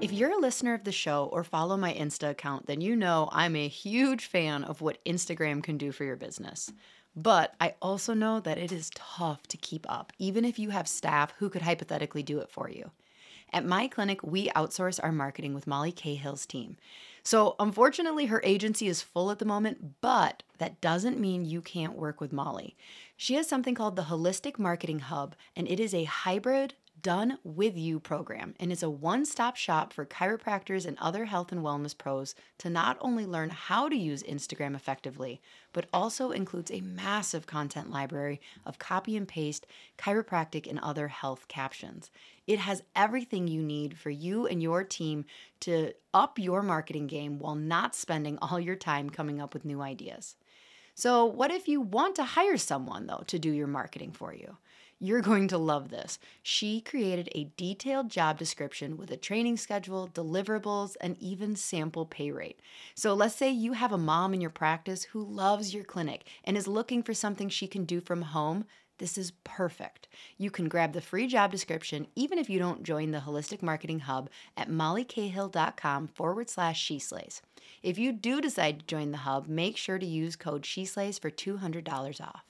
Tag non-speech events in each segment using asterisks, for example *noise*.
If you're a listener of the show or follow my Insta account, then you know I'm a huge fan of what Instagram can do for your business. But I also know that it is tough to keep up, even if you have staff who could hypothetically do it for you. At my clinic, we outsource our marketing with Molly Cahill's team. So, unfortunately, her agency is full at the moment, but that doesn't mean you can't work with Molly. She has something called the Holistic Marketing Hub, and it is a hybrid done with you program and is a one stop shop for chiropractors and other health and wellness pros to not only learn how to use Instagram effectively, but also includes a massive content library of copy and paste chiropractic and other health captions. It has everything you need for you and your team to up your marketing game while not spending *laughs* all your time coming up with new ideas. So, what if you want to hire someone, though, to do your marketing for you? You're going to love this. She created a detailed job description with a training schedule, deliverables, and even sample pay rate. So let's say you have a mom in your practice who loves your clinic and is looking for something she can do from home. This is perfect. You can grab the free job description even if you don't join the Holistic Marketing Hub at mollycahill.com forward slash she slays. If you do decide to join the hub, make sure to use code she slays for $200 off.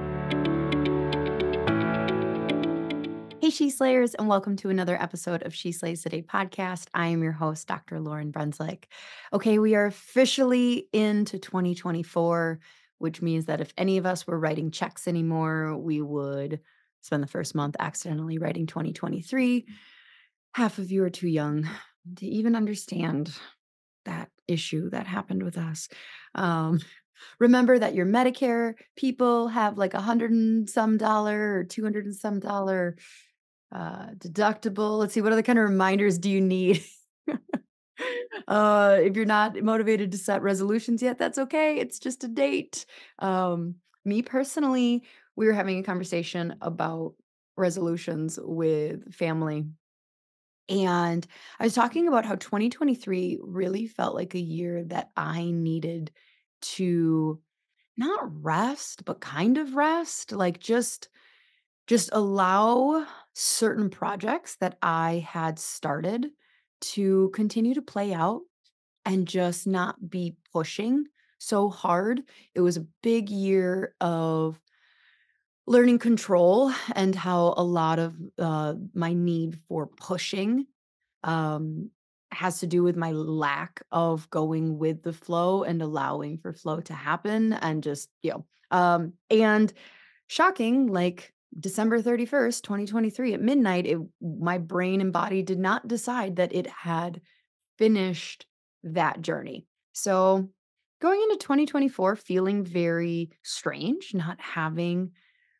Hey, She Slayers, and welcome to another episode of She Slays the Day podcast. I am your host, Dr. Lauryn Brunslick. Okay, we are officially into 2024, which means that if any of us were writing checks anymore, we would spend the first month accidentally writing 2023. Half of you are too young to even understand that issue that happened with us. Um, *laughs* remember that your Medicare people have like a hundred and some dollar or 200 and some dollar uh, deductible. Let's see, what other kind of reminders do you need? *laughs* uh, if you're not motivated to set resolutions yet, that's okay. It's just a date. Um, me personally, we were having a conversation about resolutions with family. And I was talking about how 2023 really felt like a year that I needed to not rest, but kind of rest, like just just allow certain projects that I had started to continue to play out and just not be pushing so hard. It was a big year of learning control and how a lot of uh, my need for pushing um, has to do with my lack of going with the flow and allowing for flow to happen and just, you know, um, and shocking, like December 31st, 2023 at midnight, it, my brain and body did not decide that it had finished that journey. So, going into 2024 feeling very strange, not having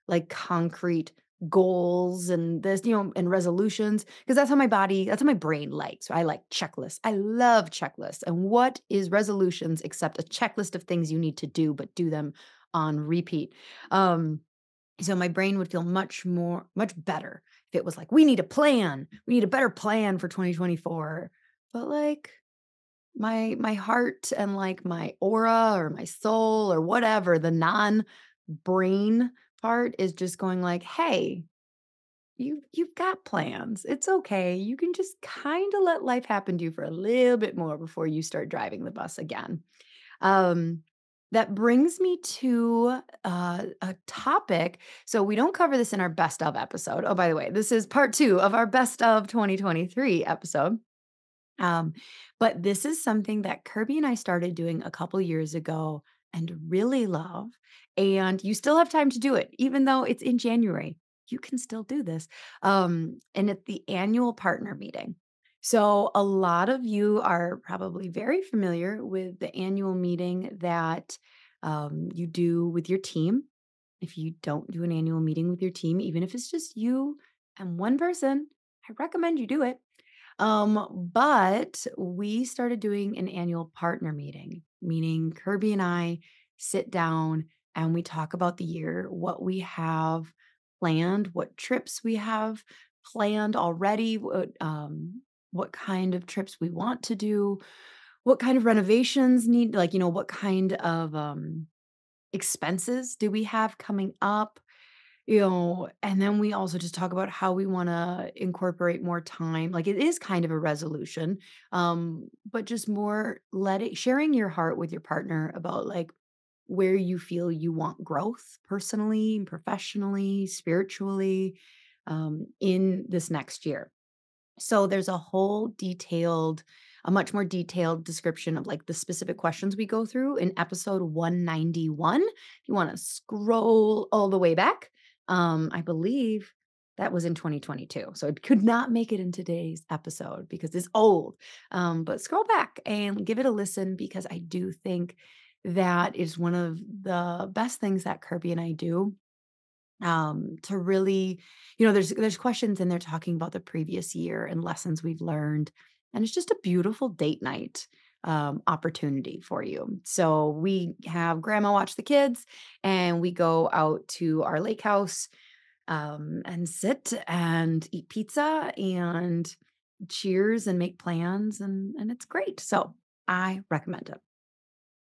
like concrete goals and this, you know, and resolutions, because that's how my body, that's how my brain likes. I like checklists. I love checklists. And what is resolutions except a checklist of things you need to do, but do them on repeat? Um, so my brain would feel much more, much better if it was like, we need a plan. We need a better plan for 2024. But like my my heart and like my aura or my soul or whatever, the non-brain part is just going like, hey, you you've got plans. It's okay. You can just kinda let life happen to you for a little bit more before you start driving the bus again. Um, that brings me to, uh, a topic so we don't cover this in our best of episode. Oh, by the way, this is part 2 of our best of 2023 episode. Um, but this is something that Kirby and I started doing a couple years ago and really love, and you still have time to do it, even though it's in January. You can still do this. Um, and at the annual partner meeting. So, a lot of you are probably very familiar with the annual meeting that um, you do with your team. If you don't do an annual meeting with your team, even if it's just you and one person, I recommend you do it. Um, but we started doing an annual partner meeting, meaning Kirby and I sit down and we talk about the year, what we have planned, what trips we have planned already, what um what kind of trips we want to do, what kind of renovations need like, you know, what kind of um expenses do we have coming up? You know, and then we also just talk about how we wanna incorporate more time. Like, it is kind of a resolution, um, but just more letting sharing your heart with your partner about, like, where you feel you want growth personally professionally, spiritually, um, in this next year. So there's a whole detailed a much more detailed description of, like, the specific questions we go through in episode 191. If you wanna scroll all the way back, um, I believe that was in 2022, so it could not make it in today's episode because it's old. Um, but scroll back and give it a listen because I do think that is one of the best things that Kirby and I do um to really you know there's there's questions in there talking about the previous year and lessons we've learned and it's just a beautiful date night um opportunity for you. So we have grandma watch the kids and we go out to our lake house um and sit and eat pizza and cheers and make plans and and it's great. So i recommend it.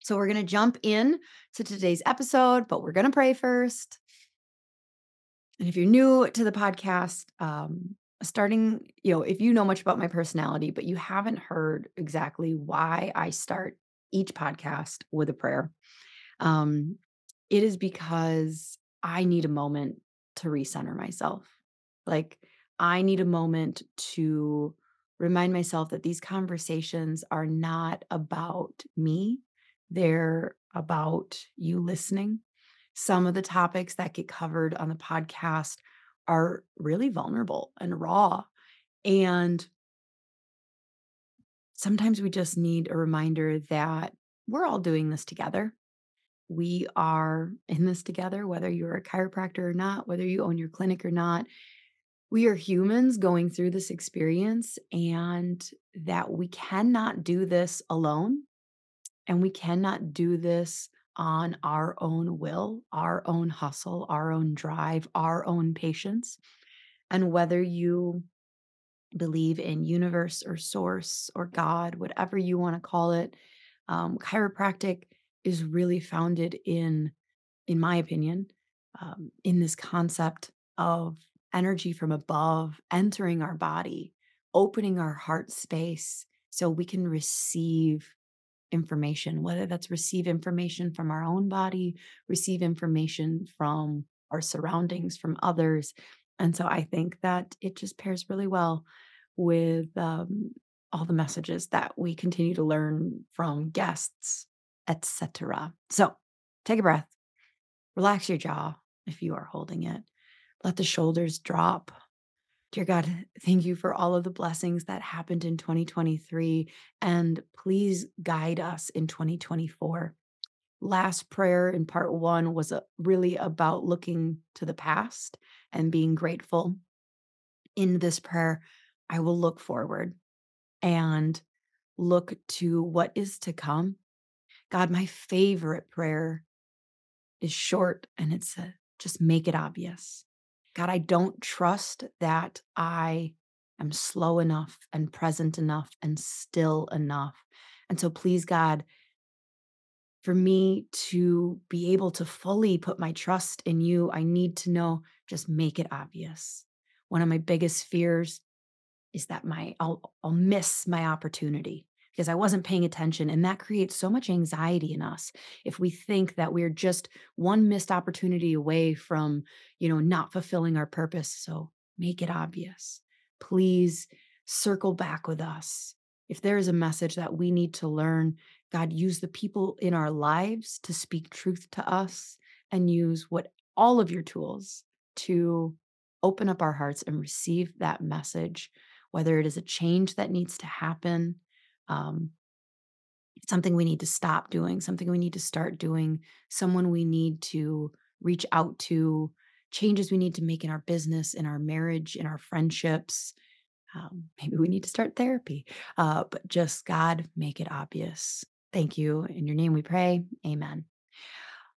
So we're going to jump in to today's episode but we're going to pray first and if you're new to the podcast, um, starting, you know, if you know much about my personality, but you haven't heard exactly why I start each podcast with a prayer, um, it is because I need a moment to recenter myself. Like, I need a moment to remind myself that these conversations are not about me, they're about you listening some of the topics that get covered on the podcast are really vulnerable and raw. And sometimes we just need a reminder that we're all doing this together. We are in this together, whether you're a chiropractor or not, whether you own your clinic or not. We are humans going through this experience, and that we cannot do this alone. And we cannot do this on our own will, our own hustle, our own drive, our own patience. And whether you believe in universe or source or God, whatever you want to call it, um, chiropractic is really founded in, in my opinion, um, in this concept of energy from above entering our body, opening our heart space so we can receive information, whether that's receive information from our own body, receive information from our surroundings, from others. And so I think that it just pairs really well with um, all the messages that we continue to learn from guests, etc. So take a breath, relax your jaw if you are holding it, let the shoulders drop Dear God, thank you for all of the blessings that happened in 2023. And please guide us in 2024. Last prayer in part one was uh, really about looking to the past and being grateful. In this prayer, I will look forward and look to what is to come. God, my favorite prayer is short and it's a, just make it obvious. God, I don't trust that I am slow enough and present enough and still enough. And so, please, God, for me to be able to fully put my trust in you, I need to know just make it obvious. one of my biggest fears is that my I'll I'll miss my opportunity because I wasn't paying attention and that creates so much anxiety in us if we think that we're just one missed opportunity away from, you know, not fulfilling our purpose. So make it obvious. Please circle back with us. If there is a message that we need to learn, God use the people in our lives to speak truth to us and use what all of your tools to open up our hearts and receive that message, whether it is a change that needs to happen, um, something we need to stop doing, something we need to start doing, someone we need to reach out to, changes we need to make in our business, in our marriage, in our friendships. Um, *laughs* maybe we need to start therapy, uh, but just God, make it obvious. Thank you. In your name we pray. Amen.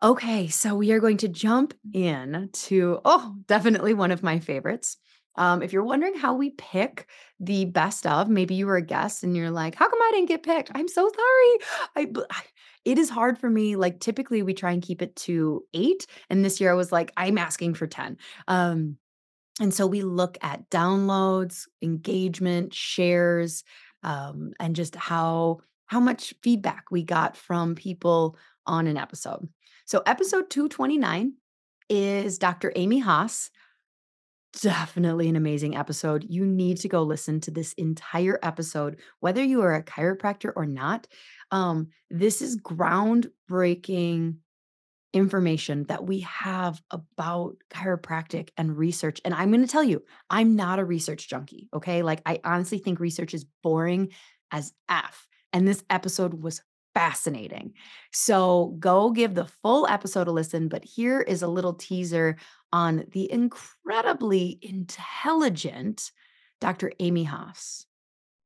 Okay, so we are going to jump in to, oh, definitely one of my favorites. Um, if you're wondering how we pick the best of, maybe you were a guest and you're like, how come I didn't get picked? I'm so sorry. I, it is hard for me. Like typically we try and keep it to eight. And this year I was like, I'm asking for 10. Um, and so we look at downloads, engagement, shares, um, and just how how much feedback we got from people on an episode. So, episode 229 is Dr. Amy Haas. Definitely an amazing episode. You need to go listen to this entire episode, whether you are a chiropractor or not. Um, this is groundbreaking information that we have about chiropractic and research. And I'm going to tell you, I'm not a research junkie. Okay. Like, I honestly think research is boring as F. And this episode was fascinating. So go give the full episode a listen. But here is a little teaser on the incredibly intelligent Dr. Amy Haas.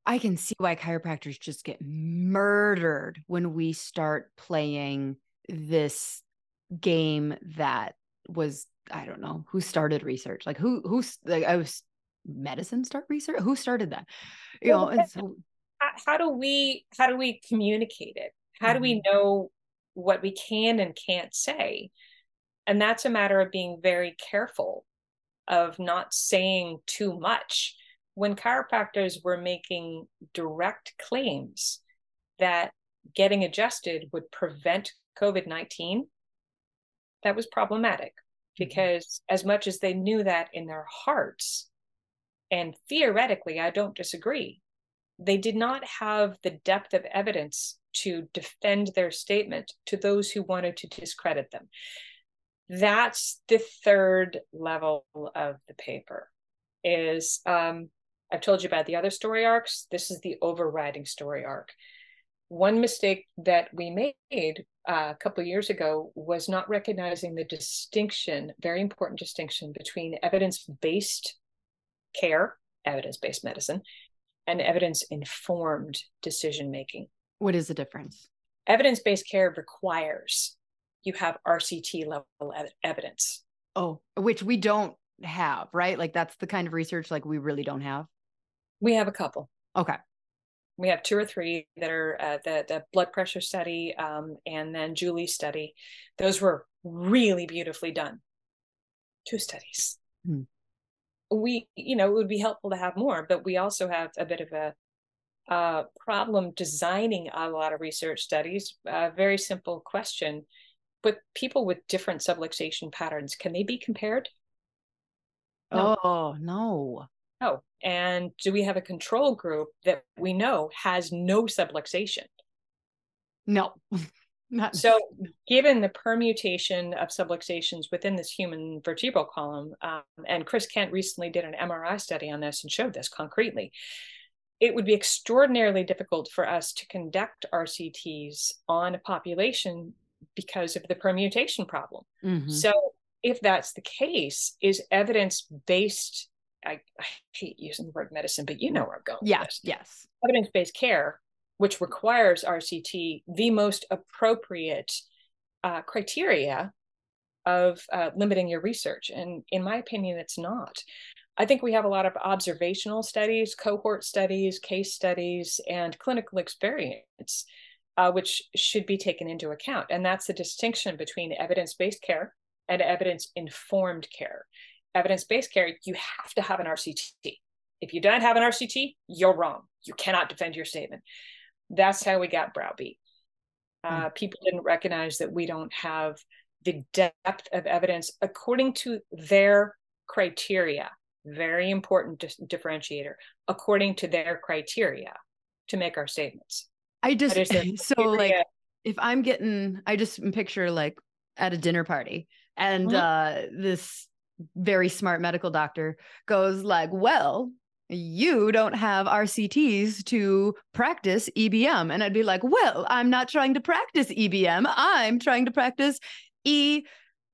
I can see why chiropractors just get murdered when we start playing this game that was I don't know who started research. Like who who's like I was medicine start research? Who started that? You well, know, and so how do we how do we communicate it how do we mm-hmm. know what we can and can't say and that's a matter of being very careful of not saying too much when chiropractors were making direct claims that getting adjusted would prevent covid-19 that was problematic mm-hmm. because as much as they knew that in their hearts and theoretically i don't disagree they did not have the depth of evidence to defend their statement to those who wanted to discredit them. That's the third level of the paper. Is um, I've told you about the other story arcs. This is the overriding story arc. One mistake that we made uh, a couple of years ago was not recognizing the distinction, very important distinction between evidence-based care, evidence-based medicine, and evidence informed decision making. What is the difference? Evidence based care requires you have RCT level ev- evidence. Oh, which we don't have, right? Like that's the kind of research like we really don't have. We have a couple. Okay. We have two or three that are uh, the the blood pressure study um, and then Julie's study. Those were really beautifully done. Two studies. Hmm we you know it would be helpful to have more but we also have a bit of a uh, problem designing a lot of research studies a very simple question but people with different subluxation patterns can they be compared? No. oh no. No and do we have a control group that we know has no subluxation? No. *laughs* Not so, *laughs* given the permutation of subluxations within this human vertebral column, um, and Chris Kent recently did an MRI study on this and showed this concretely, it would be extraordinarily difficult for us to conduct RCTs on a population because of the permutation problem. Mm-hmm. So, if that's the case, is evidence based? I, I, hate using the word medicine, but you know where I'm going. Yes, yes. Evidence based care which requires RCT, the most appropriate uh, criteria of uh, limiting your research. And in my opinion, it's not. I think we have a lot of observational studies, cohort studies, case studies, and clinical experience, uh, which should be taken into account. And that's the distinction between evidence based care and evidence informed care. evidence-based care, you have to have an RCT. If you don't have an RCT, you're wrong. You cannot defend your statement. That's how we got browbeat. Uh, mm. People didn't recognize that we don't have the depth of evidence according to their criteria. Very important differentiator. According to their criteria to make our statements. I just *laughs* so like if I'm getting, I just picture like at a dinner party and mm-hmm. uh this very smart medical doctor goes like, well, you don't have RCTs to practice EBM. And I'd be like, well, I'm not trying to practice EBM. I'm trying to practice E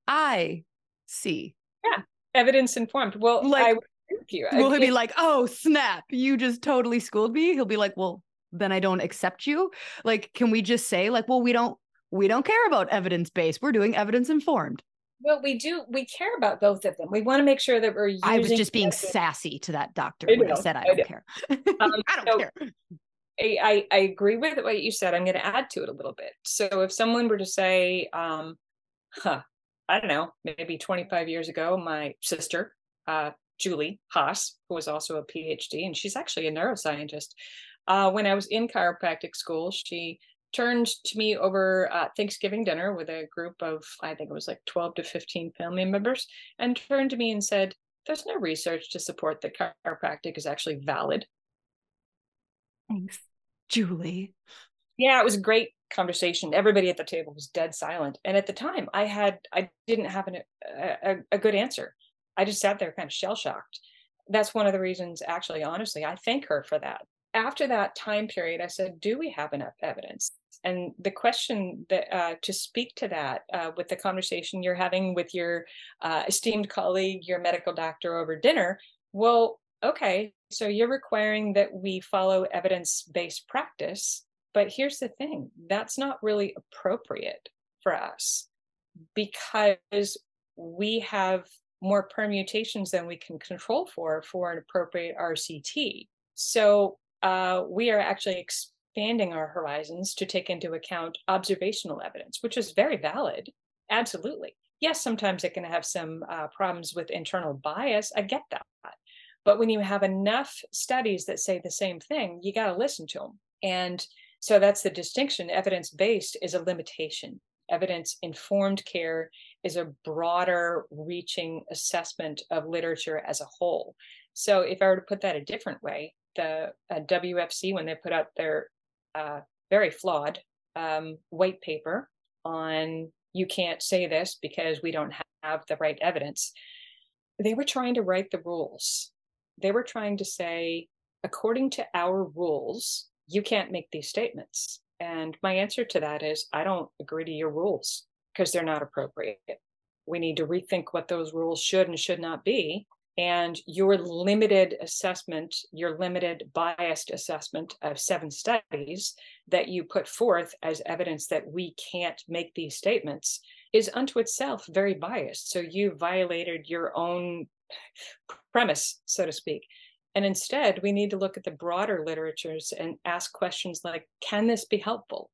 I EIC. Yeah, evidence informed. Well, like, I you. Will he be like, oh, snap, you just totally schooled me? He'll be like, well, then I don't accept you. Like, can we just say, like, well, we don't we don't care about evidence based. We're doing evidence informed. Well, we do. We care about both of them. We want to make sure that we're. Using I was just being evidence. sassy to that doctor I when I said I, I don't care. *laughs* Um, I don't so care. I, I agree with what you said. I'm going to add to it a little bit. So if someone were to say, um, huh, I don't know, maybe 25 years ago, my sister, uh, Julie Haas, who was also a PhD, and she's actually a neuroscientist. Uh, when I was in chiropractic school, she turned to me over uh, Thanksgiving dinner with a group of, I think it was like 12 to 15 family members, and turned to me and said, There's no research to support that chiropractic is actually valid. Thanks, Julie. Yeah, it was a great conversation. Everybody at the table was dead silent. And at the time, I had, I didn't have an, a, a good answer. I just sat there kind of shell shocked. That's one of the reasons, actually, honestly, I thank her for that. After that time period, I said, Do we have enough evidence? and the question that uh, to speak to that uh, with the conversation you're having with your uh, esteemed colleague your medical doctor over dinner well okay so you're requiring that we follow evidence-based practice but here's the thing that's not really appropriate for us because we have more permutations than we can control for for an appropriate RCT. So uh, we are actually expanding our horizons to take into account observational evidence, which is very valid. Absolutely. Yes, sometimes it can have some uh, problems with internal bias. I get that. But when you have enough studies that say the same thing, you got to listen to them. And so that's the distinction. Evidence based is a limitation. Evidence informed care is a broader reaching assessment of literature as a whole. So if I were to put that a different way, the uh, WFC, when they put out their uh, very flawed um, white paper on you can't say this because we don't have the right evidence. They were trying to write the rules. They were trying to say, according to our rules, you can't make these statements. And my answer to that is, I don't agree to your rules because they're not appropriate. We need to rethink what those rules should and should not be and your limited assessment, your limited biased assessment of seven studies that you put forth as evidence that we can't make these statements is unto itself very biased. So you violated your own premise, so to speak. And instead, we need to look at the broader literatures and ask questions like can this be helpful?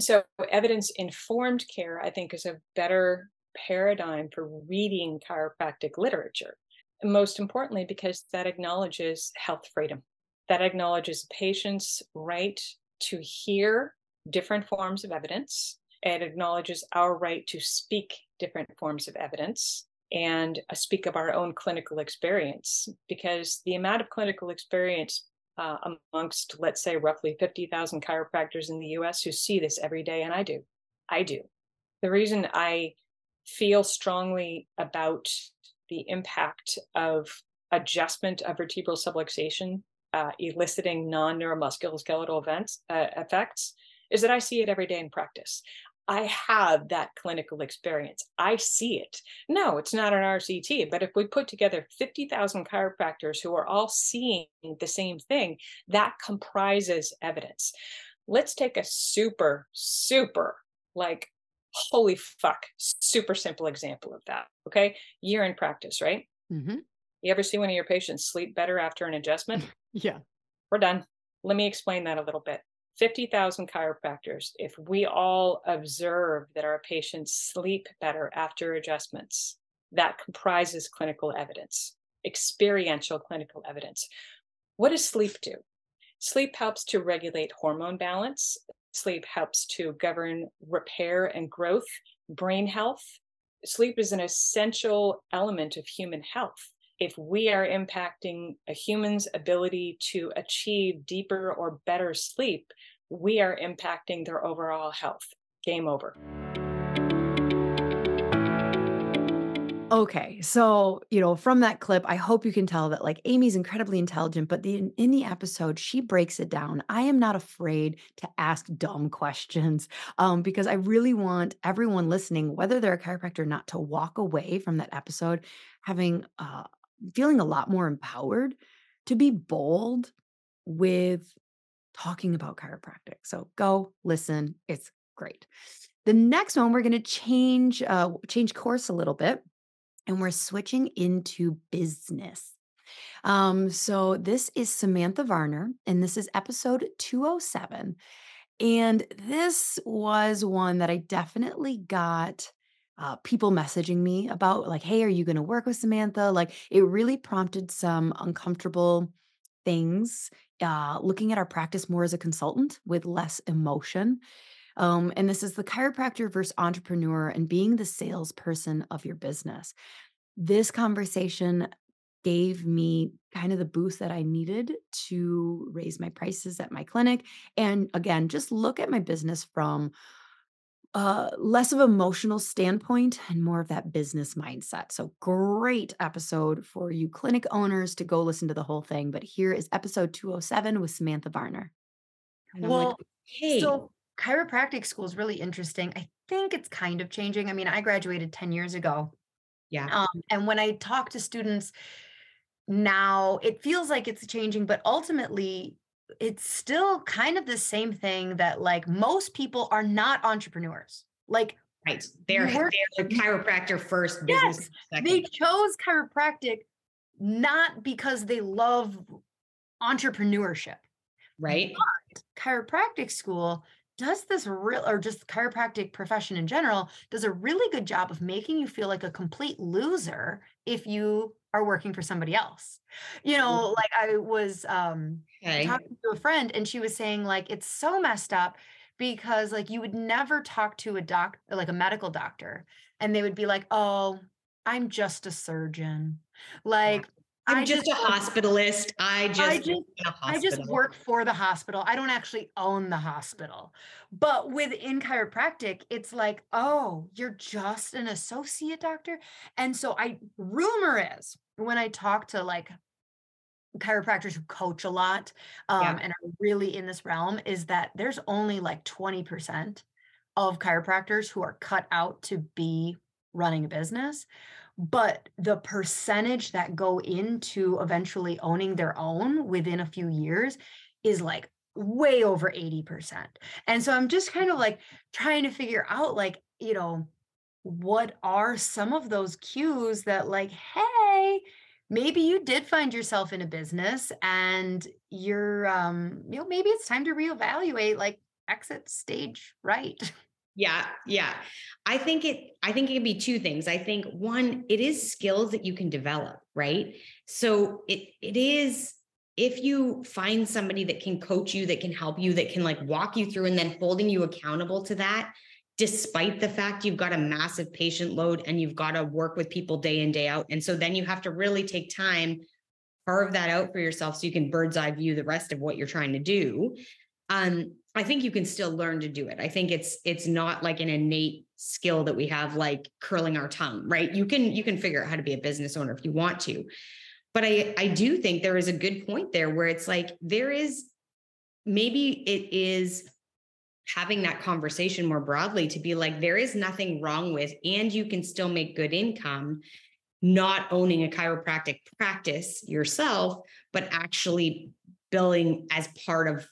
So, evidence informed care, I think, is a better paradigm for reading chiropractic literature most importantly, because that acknowledges health freedom, that acknowledges patients' right to hear different forms of evidence. It acknowledges our right to speak different forms of evidence and uh, speak of our own clinical experience, because the amount of clinical experience uh, amongst, let's say, roughly 50,000 chiropractors in the US who see this every day, and I do. I do. The reason I feel strongly about the impact of adjustment of vertebral subluxation uh, eliciting non-neuromusculoskeletal events uh, effects is that I see it every day in practice. I have that clinical experience. I see it. No, it's not an RCT, but if we put together 50,000 chiropractors who are all seeing the same thing, that comprises evidence. Let's take a super, super like holy fuck, super simple example of that. Okay. Year in practice, right? Mm-hmm. You ever see one of your patients sleep better after an adjustment? *laughs* yeah. We're done. Let me explain that a little bit. 50,000 chiropractors, if we all observe that our patients sleep better after adjustments, that comprises clinical evidence, experiential clinical evidence. What does sleep do? Sleep helps to regulate hormone balance. Sleep helps to govern repair and growth, brain health. Sleep is an essential element of human health. If we are impacting a human's ability to achieve deeper or better sleep, we are impacting their overall health. Game over. Okay, so, you know, from that clip, I hope you can tell that, like, Amy's incredibly intelligent, but the in the episode, she breaks it down. I am not afraid to ask dumb questions, *laughs* um, because I really want everyone listening, whether they're a chiropractor or not, to walk away from that episode having, uh feeling a lot more empowered to be bold with talking about chiropractic. So go listen, it's great. The next one, we're gonna change, uh, change course a little bit and we're switching into business. Um, so this is Samantha Varner, and this is episode 207. And this was one that I definitely got uh, people messaging me about, like, hey, are you going to work with Samantha? Like, it really prompted some uncomfortable things, uh, looking at our practice more as a consultant with less emotion. Um, and this is the chiropractor versus entrepreneur and being the salesperson of your business. This conversation gave me kind of the boost that I needed to raise my prices at my clinic. And again, just look at my business from uh, less of emotional standpoint and more of that business mindset. So great episode for you clinic owners to go listen to the whole thing. But here is episode 207 with Samantha Varner. well, like, hey. So chiropractic school is really interesting. I think it's kind of changing. I mean, I graduated 10 years ago. Yeah. Um, and when I talk to students now, it feels like it's changing, but ultimately, it's still kind of the same thing that like most people are not entrepreneurs. Like, right. They're, they're chiropractor first, business yes, They chose chiropractic not because they love entrepreneurship. Right. But chiropractic school does this real or just chiropractic profession in general does a really good job of making you feel like a complete loser if you are working for somebody else you know mm-hmm. like i was um okay. talking to a friend and she was saying like it's so messed up because like you would never talk to a doc like a medical doctor and they would be like oh i'm just a surgeon like I'm just, just, a hospitalist. I just, I just, I just work for the hospital. I don't actually own the hospital. But within chiropractic, it's like, oh, you're just an associate doctor. And so I rumor is when I talk to like chiropractors who coach a lot um, yeah. and are really in this realm, is that there's only like 20% of chiropractors who are cut out to be running a business but the percentage that go into eventually owning their own within a few years is like way over 80%. And so I'm just kind of like trying to figure out like, you know, what are some of those cues that like, hey, maybe you did find yourself in a business and you're um, you know, maybe it's time to reevaluate like exit stage right. *laughs* Yeah, yeah. I think it I think it can be two things. I think one it is skills that you can develop, right? So it it is if you find somebody that can coach you, that can help you, that can like walk you through and then holding you accountable to that, despite the fact you've got a massive patient load and you've got to work with people day in, day out. And so then you have to really take time, carve that out for yourself so you can bird's eye view the rest of what you're trying to do. Um, I think you can still learn to do it. I think it's it's not like an innate skill that we have like curling our tongue, right? You can you can figure out how to be a business owner if you want to. But I I do think there is a good point there where it's like there is maybe it is having that conversation more broadly to be like there is nothing wrong with and you can still make good income not owning a chiropractic practice yourself but actually billing as part of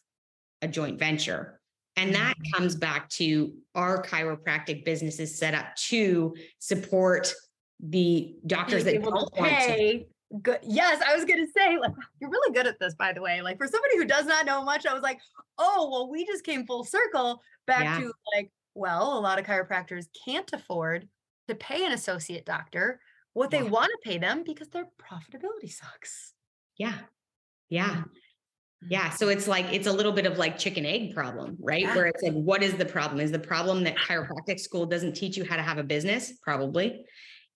a joint venture. And that mm-hmm. comes back to our chiropractic businesses set up to support the doctors that don't pay. Good. Yes, I was going to say, like, you're really good at this, by the way. Like, for somebody who does not know much, I was like, oh, well, we just came full circle back yeah. to like, well, a lot of chiropractors can't afford to pay an associate doctor what they Yeah. want to pay them because their profitability sucks. Yeah. Yeah. Yeah. Mm-hmm. So it's like, it's a little bit of like chicken egg problem, right? Yeah. Where it's like, what is the problem? Is the problem that chiropractic school doesn't teach you how to have a business? Probably.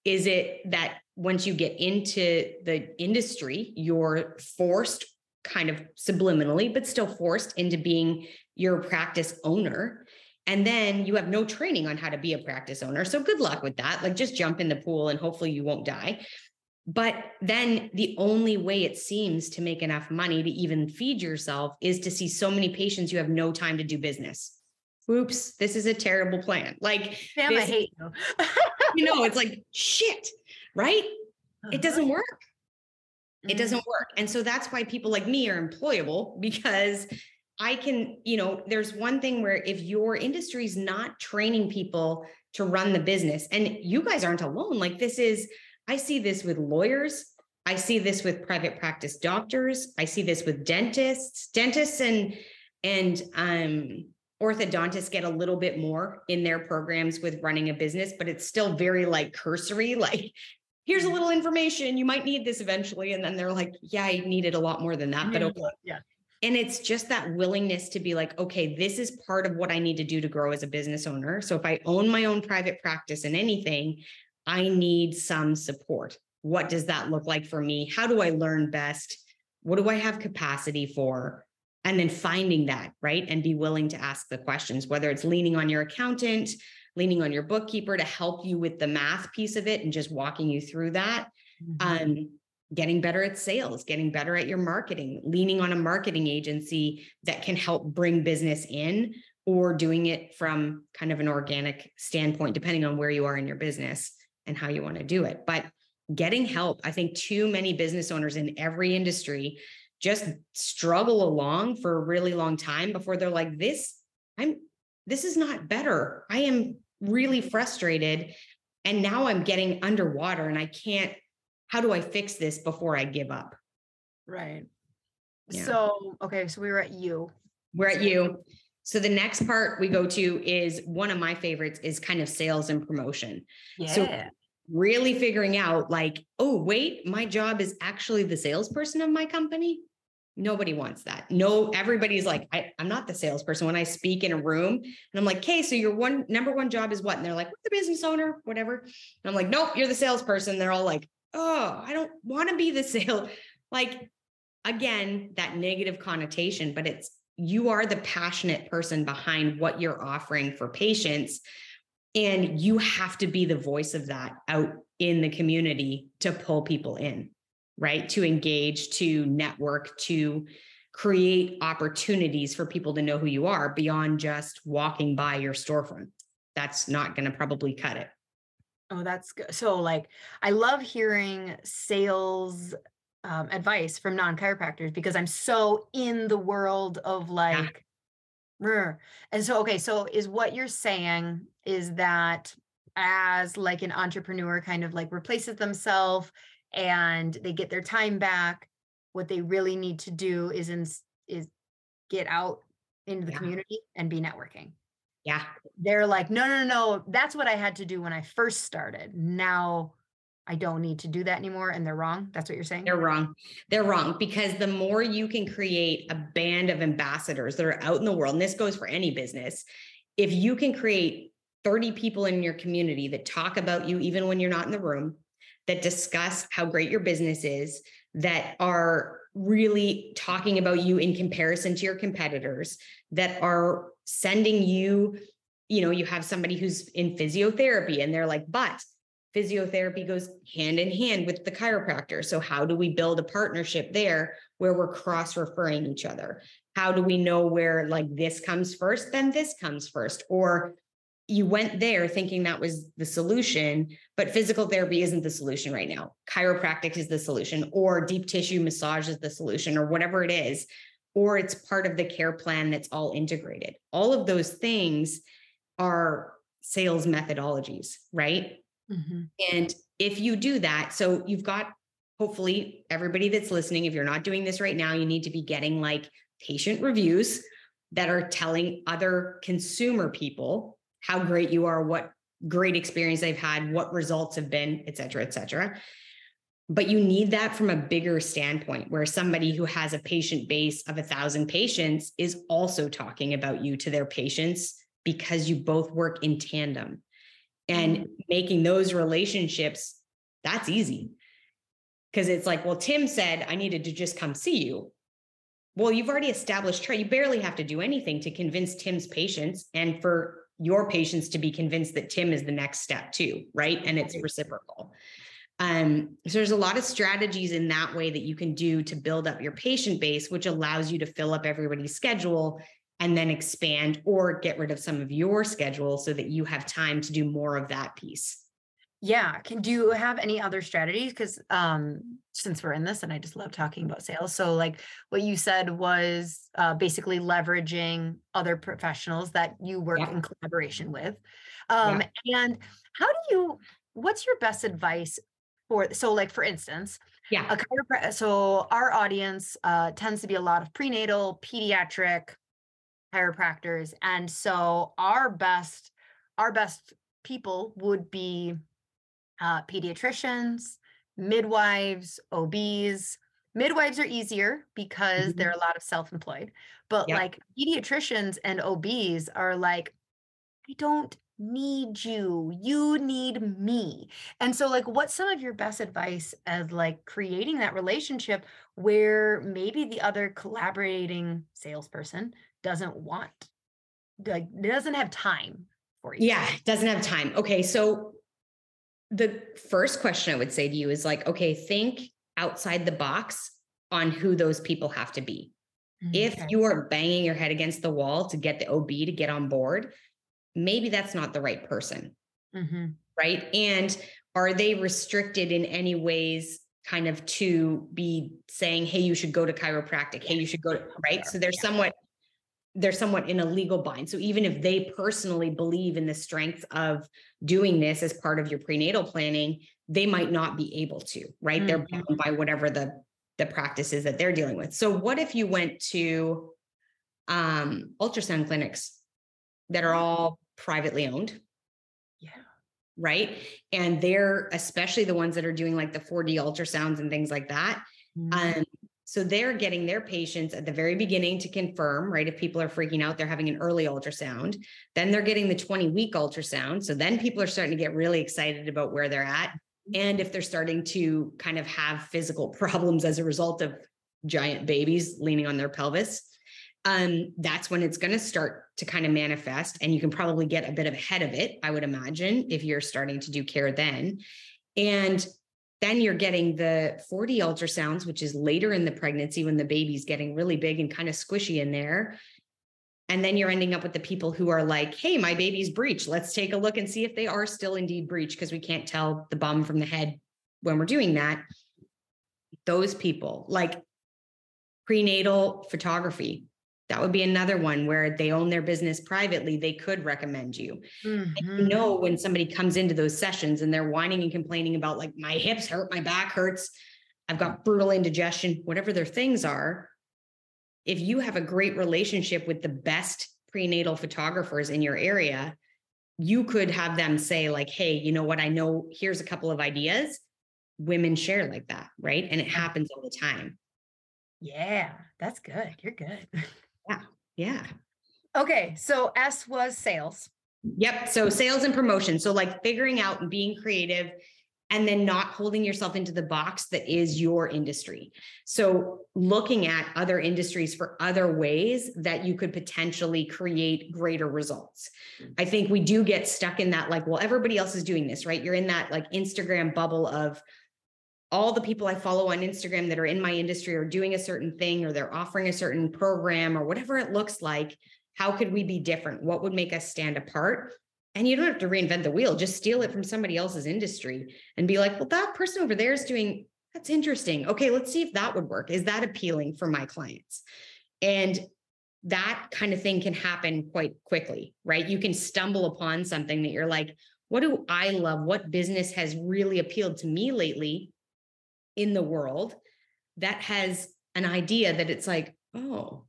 Is it that once you get into the industry, you're forced kind of subliminally, but still forced into being your practice owner? And then you have no training on how to be a practice owner. So good luck with that. Like just jump in the pool and hopefully you won't die. But then the only way it seems to make enough money to even feed yourself is to see so many patients you have no time to do business. Oops, this is a terrible plan. Like, Sam, I hate you. *laughs* you know, it's like shit, right? It doesn't work. It Mhm. doesn't work. And so that's why people like me are employable because I can, you know, there's one thing where if your industry is not training people to run the business, and you guys aren't alone, like this is, I see this with lawyers. I see this with private practice doctors. I see this with dentists, dentists and, and, um, orthodontists get a little bit more in their programs with running a business, but it's still very like cursory, *laughs* like here's a little information. You might need this eventually. And then they're like, yeah, I needed a lot more than that, but okay. yeah. And it's just that willingness to be like, okay, this is part of what I need to do to grow as a business owner. So if I own my own private practice and anything, I need some support. What does that look like for me? How do I learn best? What do I have capacity for? And then finding that, right? And be willing to ask the questions, whether it's leaning on your accountant, leaning on your bookkeeper to help you with the math piece of it and just walking you through that Mhm. um, getting better at sales, getting better at your marketing, leaning on a marketing agency that can help bring business in, or doing it from kind of an organic standpoint, depending on where you are in your business and how you want to do it. But getting help, I think too many business owners in every industry just struggle along for a really long time before they're like, this, I'm, this is not better. I am really frustrated. And now I'm getting underwater and I can't how do I fix this before I give up? Right. Yeah. So, okay, so we were at you. We're at you. So the next part we go to is one of my favorites is kind of sales and promotion. Yeah. So really figuring out like, oh, wait, my job is actually the salesperson of my company. Nobody wants that. No, everybody's like, I, I'm not the salesperson. When I speak in a room and I'm like, okay, so your one number one job is what? And they're like, the business owner, whatever. And I'm like, nope, you're the salesperson. They're all like, oh, I don't want to be the *laughs* sale. Like, again, that negative connotation, but it's you are the passionate person behind what you're offering for patients. And you have to be the voice of that out in the community to pull people in, right? To engage, to network, to create opportunities for people to know who you are beyond just walking by your storefront. That's not going to probably cut it. Oh, that's good. So, like, I love hearing sales um, advice from non chiropractors because I'm so in the world of like, "Rrr." and so, okay, so is what you're saying is that as like an entrepreneur kind of like replaces themselves and they get their time back, what they really need to do is in, is get out into the Yeah. community and be networking Yeah. they're like, no, no, no, no, that's what I had to do when I first started. Now I don't need to do that anymore. And they're wrong. That's what you're saying? They're wrong. They're wrong because the more you can create a band of ambassadors that are out in the world, and this goes for any business, if you can create 30 people in your community that talk about you, even when you're not in the room, that discuss how great your business is, that are really talking about you in comparison to your competitors, that are sending you, you know, you have somebody who's in physiotherapy and they're like, but physiotherapy goes hand in hand with the chiropractor. So, how do we build a partnership there where we're cross referring each other? How do we know where like this comes first, then this comes first? Or you went there thinking that was the solution, but physical therapy isn't the solution right now. Chiropractic is the solution, or deep tissue massage is the solution, or whatever it is, or it's part of the care plan that's all integrated. All of those things are sales methodologies, right? Mhm. And if you do that, so you've got hopefully everybody that's listening, if you're not doing this right now, you need to be getting like patient reviews that are telling other consumer people how great you are, what great experience they've had, what results have been, et cetera, et cetera. But you need that from a bigger standpoint where somebody who has a patient base of a thousand patients is also talking about you to their patients because you both work in tandem and mm-hmm. making those relationships that's easy. Because it's like well tim said i needed to just come see you. Well you've already established trust. You barely have to do anything to convince tim's patients and for your patients to be convinced that tim is the next step too right? And it's reciprocal. Um, so there's a lot of strategies in that way that you can do to build up your patient base which allows you to fill up everybody's schedule and then expand or get rid of some of your schedule so that you have time to do more of that piece. Yeah. Can do you have any other strategies? Because um, since we're in this, and I just love talking about sales. So, like what you said was uh, basically leveraging other professionals that you work yeah. in collaboration with. Um, yeah. And how do you? What's your best advice for? So, like for instance, yeah, a chiropractor. So, our audience uh, tends to be a lot of prenatal, pediatric, chiropractors and so our best our best people would be uh, pediatricians midwives obs midwives are easier because mm-hmm. they're a lot of self-employed but yep. like pediatricians and obs are like i don't need you you need me and so like what's some of your best advice as like creating that relationship where maybe the other collaborating salesperson doesn't want like doesn't have time for you. Yeah doesn't have time. Okay so the first question i would say to you is like okay think outside the box on who those people have to be. Okay. if you are banging your head against the wall to get the ob to get on board maybe that's not the right person. Mm-hmm. right? And are they restricted in any ways kind of to be saying hey you should go to chiropractic. Hey you should go to right? so they're yeah. somewhat they're somewhat in a legal bind. So even if they personally believe in the strength of doing this as part of your prenatal planning, they might not be able to, right? Mm-hmm. They're bound by whatever the the practices that they're dealing with. So what if you went to um, ultrasound clinics that are all privately owned? Yeah. Right. And they're especially the ones that are doing like the 4D ultrasounds and things like that. Mm-hmm. Um, so they're getting their patients at the very beginning to confirm, right? If people are freaking out, they're having an early ultrasound. Then they're getting the 20 week ultrasound. So then people are starting to get really excited about where they're at. And if they're starting to kind of have physical *laughs* problems as a result of giant babies leaning on their pelvis, um, that's when it's going to start to kind of manifest. And you can probably get a bit of ahead of it, I would imagine, if you're starting to do care then. And then you're getting the 4D ultrasounds, which is later in the pregnancy when the baby's getting really big and kind of squishy in there. And then you're ending up with the people who are like, hey, my baby's breech. Let's take a look and see if they are still indeed breech because we can't tell the bum from the head when we're doing that. Those people, like prenatal photography, that would be another one where they own their business privately they could recommend you. Mm-hmm. you know when somebody comes into those sessions and they're whining and complaining about like my hips hurt my back hurts i've got brutal indigestion whatever their things are. If you have a great relationship with the best prenatal photographers in your area you could have them say like hey you know what? I know here's a couple of ideas. Women share like that right? And it happens all the time. Yeah that's good you're good *laughs* Yeah. Yeah. Okay. So S was sales. Yep. So sales and promotion. So like figuring out and being creative and then not holding yourself into the box that is your industry. So looking at other industries for other ways that you could potentially create greater results. I think we do get stuck in that like well everybody else is doing this, right? You're in that like Instagram bubble of all the people I follow on Instagram that are in my industry are doing a certain thing or they're offering a certain program or whatever it looks like. How could we be different? What would make us stand apart? And you don't have to reinvent the wheel, just steal it from somebody else's industry and be like, well, that person over there is doing that's interesting. Okay, let's see if that would work. Is that appealing for my clients? And that kind of thing can happen quite quickly, right? You can stumble upon something that you're like, what do I love? What business has really appealed to me lately? In the world that has an idea that it's like, oh,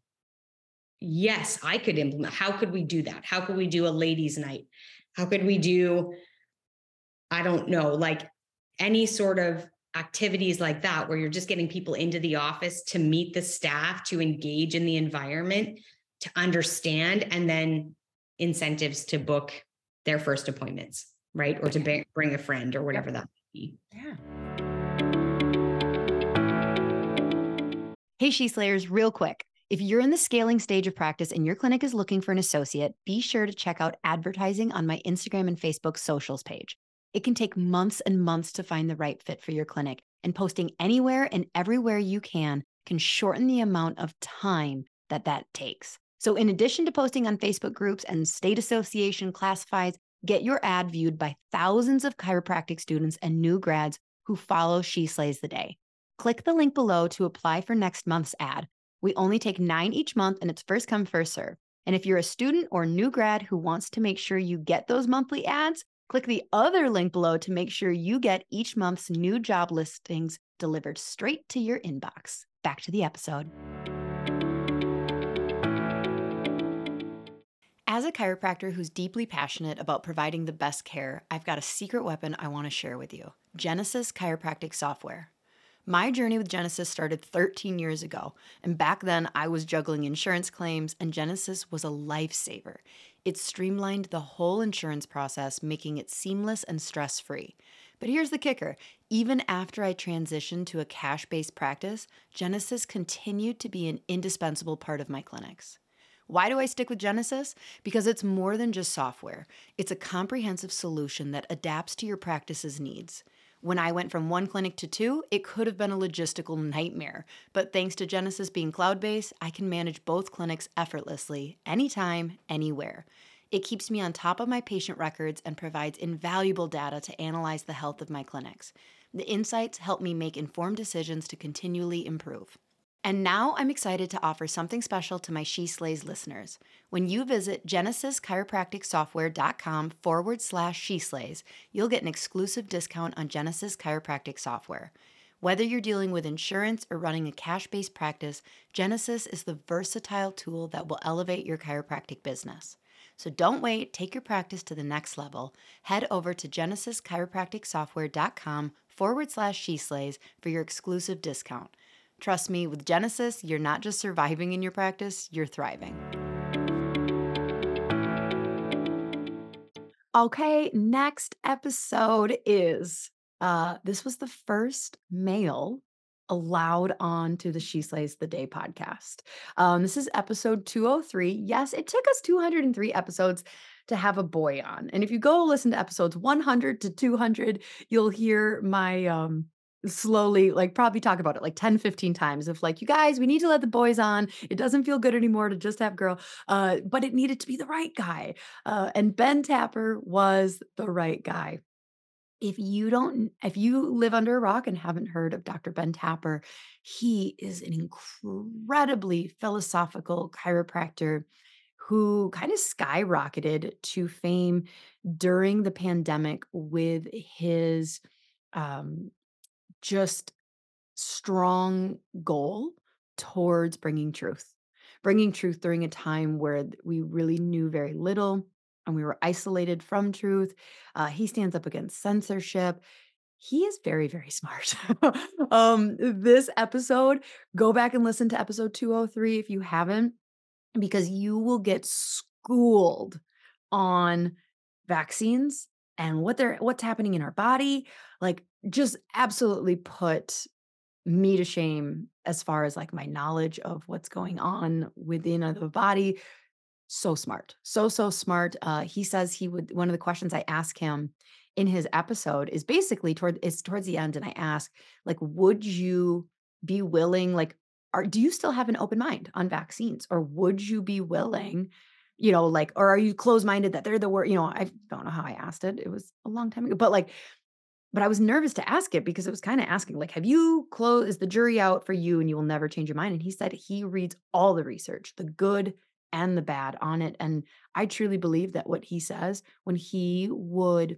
yes, I could implement. How could we do that? How could we do a ladies' night? How could we do, I don't know, like any sort of activities like that, where you're just getting people into the office to meet the staff, to engage in the environment, to understand, and then incentives to book their first appointments, right? Or to bring a friend or whatever that might be. Yeah. Hey, She Slayers, real quick. If you're in the scaling stage of practice and your clinic is looking for an associate, be sure to check out advertising on my Instagram and Facebook socials page. It can take months and months to find the right fit for your clinic, and posting anywhere and everywhere you can can shorten the amount of time that that takes. So, in addition to posting on Facebook groups and state association classifieds, get your ad viewed by thousands of chiropractic students and new grads who follow She Slays the Day. Click the link below to apply for next month's ad. We only take nine each month and it's first come, first serve. And if you're a student or new grad who wants to make sure you get those monthly ads, click the other link below to make sure you get each month's new job listings delivered straight to your inbox. Back to the episode. As a chiropractor who's deeply passionate about providing the best care, I've got a secret weapon I want to share with you Genesis Chiropractic Software. My journey with Genesis started 13 years ago, and back then I was juggling insurance claims, and Genesis was a lifesaver. It streamlined the whole insurance process, making it seamless and stress free. But here's the kicker even after I transitioned to a cash based practice, Genesis continued to be an indispensable part of my clinics. Why do I stick with Genesis? Because it's more than just software, it's a comprehensive solution that adapts to your practice's needs. When I went from one clinic to two, it could have been a logistical nightmare. But thanks to Genesis being cloud based, I can manage both clinics effortlessly, anytime, anywhere. It keeps me on top of my patient records and provides invaluable data to analyze the health of my clinics. The insights help me make informed decisions to continually improve. And now I'm excited to offer something special to my She Slays listeners. When you visit genesischiropracticsoftware.com forward slash She Slays, you'll get an exclusive discount on Genesis Chiropractic Software. Whether you're dealing with insurance or running a cash based practice, Genesis is the versatile tool that will elevate your chiropractic business. So don't wait, take your practice to the next level. Head over to genesischiropracticsoftware.com forward slash She Slays for your exclusive discount. Trust me, with Genesis, you're not just surviving in your practice, you're thriving. Okay, next episode is uh this was the first male allowed on to the She Slays the Day podcast. Um this is episode 203. Yes, it took us 203 episodes to have a boy on. And if you go listen to episodes 100 to 200, you'll hear my um slowly like probably talk about it like 10 15 times of like you guys we need to let the boys on. It doesn't feel good anymore to just have girl uh but it needed to be the right guy uh and ben tapper was the right guy. If you don't if you live under a rock and haven't heard of dr ben tapper he is an incredibly philosophical chiropractor who kind of skyrocketed to fame during the pandemic with his um just strong goal towards bringing truth, bringing truth during a time where we really knew very little and we were isolated from truth. Uh, he stands up against censorship. He is very, very *laughs* smart. um, this episode, go back and listen to episode 203 if you haven't, because you will get schooled on vaccines and what they're what's happening in our body like just absolutely put me to shame as far as like my knowledge of what's going on within the body. So smart so so smart uh he says he would one of the questions i ask him in his episode is basically toward it's towards the end and i ask like would you be willing like are do you still have an open mind on vaccines or would you be willing you know like or are you closed minded that they're the word you know i don't know how i asked it it was a long time ago but like but I was nervous to ask it because it was kind of asking, like, have you closed, is the jury out for you and you will never change your mind? And he said he reads all the research, the good and the bad on it. And I truly believe that what he says when he would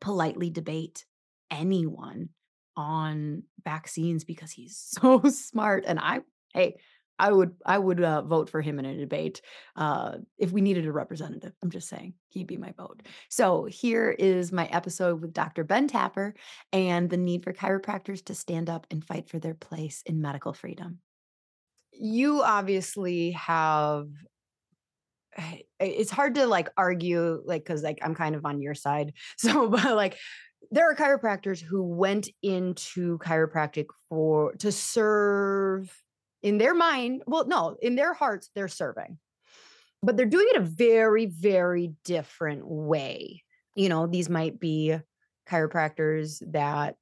politely debate anyone on vaccines because he's *laughs* so smart. And I, hey, I would I would uh, vote for him in a debate uh, if we needed a representative. I'm just saying he'd be my vote. So here is my episode with Dr. Ben Tapper and the need for chiropractors to stand up and fight for their place in medical freedom. You obviously have. It's hard to like argue, like, because like I'm kind of on your side. *laughs* So, but like, there are chiropractors who went into chiropractic for to serve in their mind, well, no, in their hearts, they're serving, but they're doing it a very, very different way. You know, these might be chiropractors that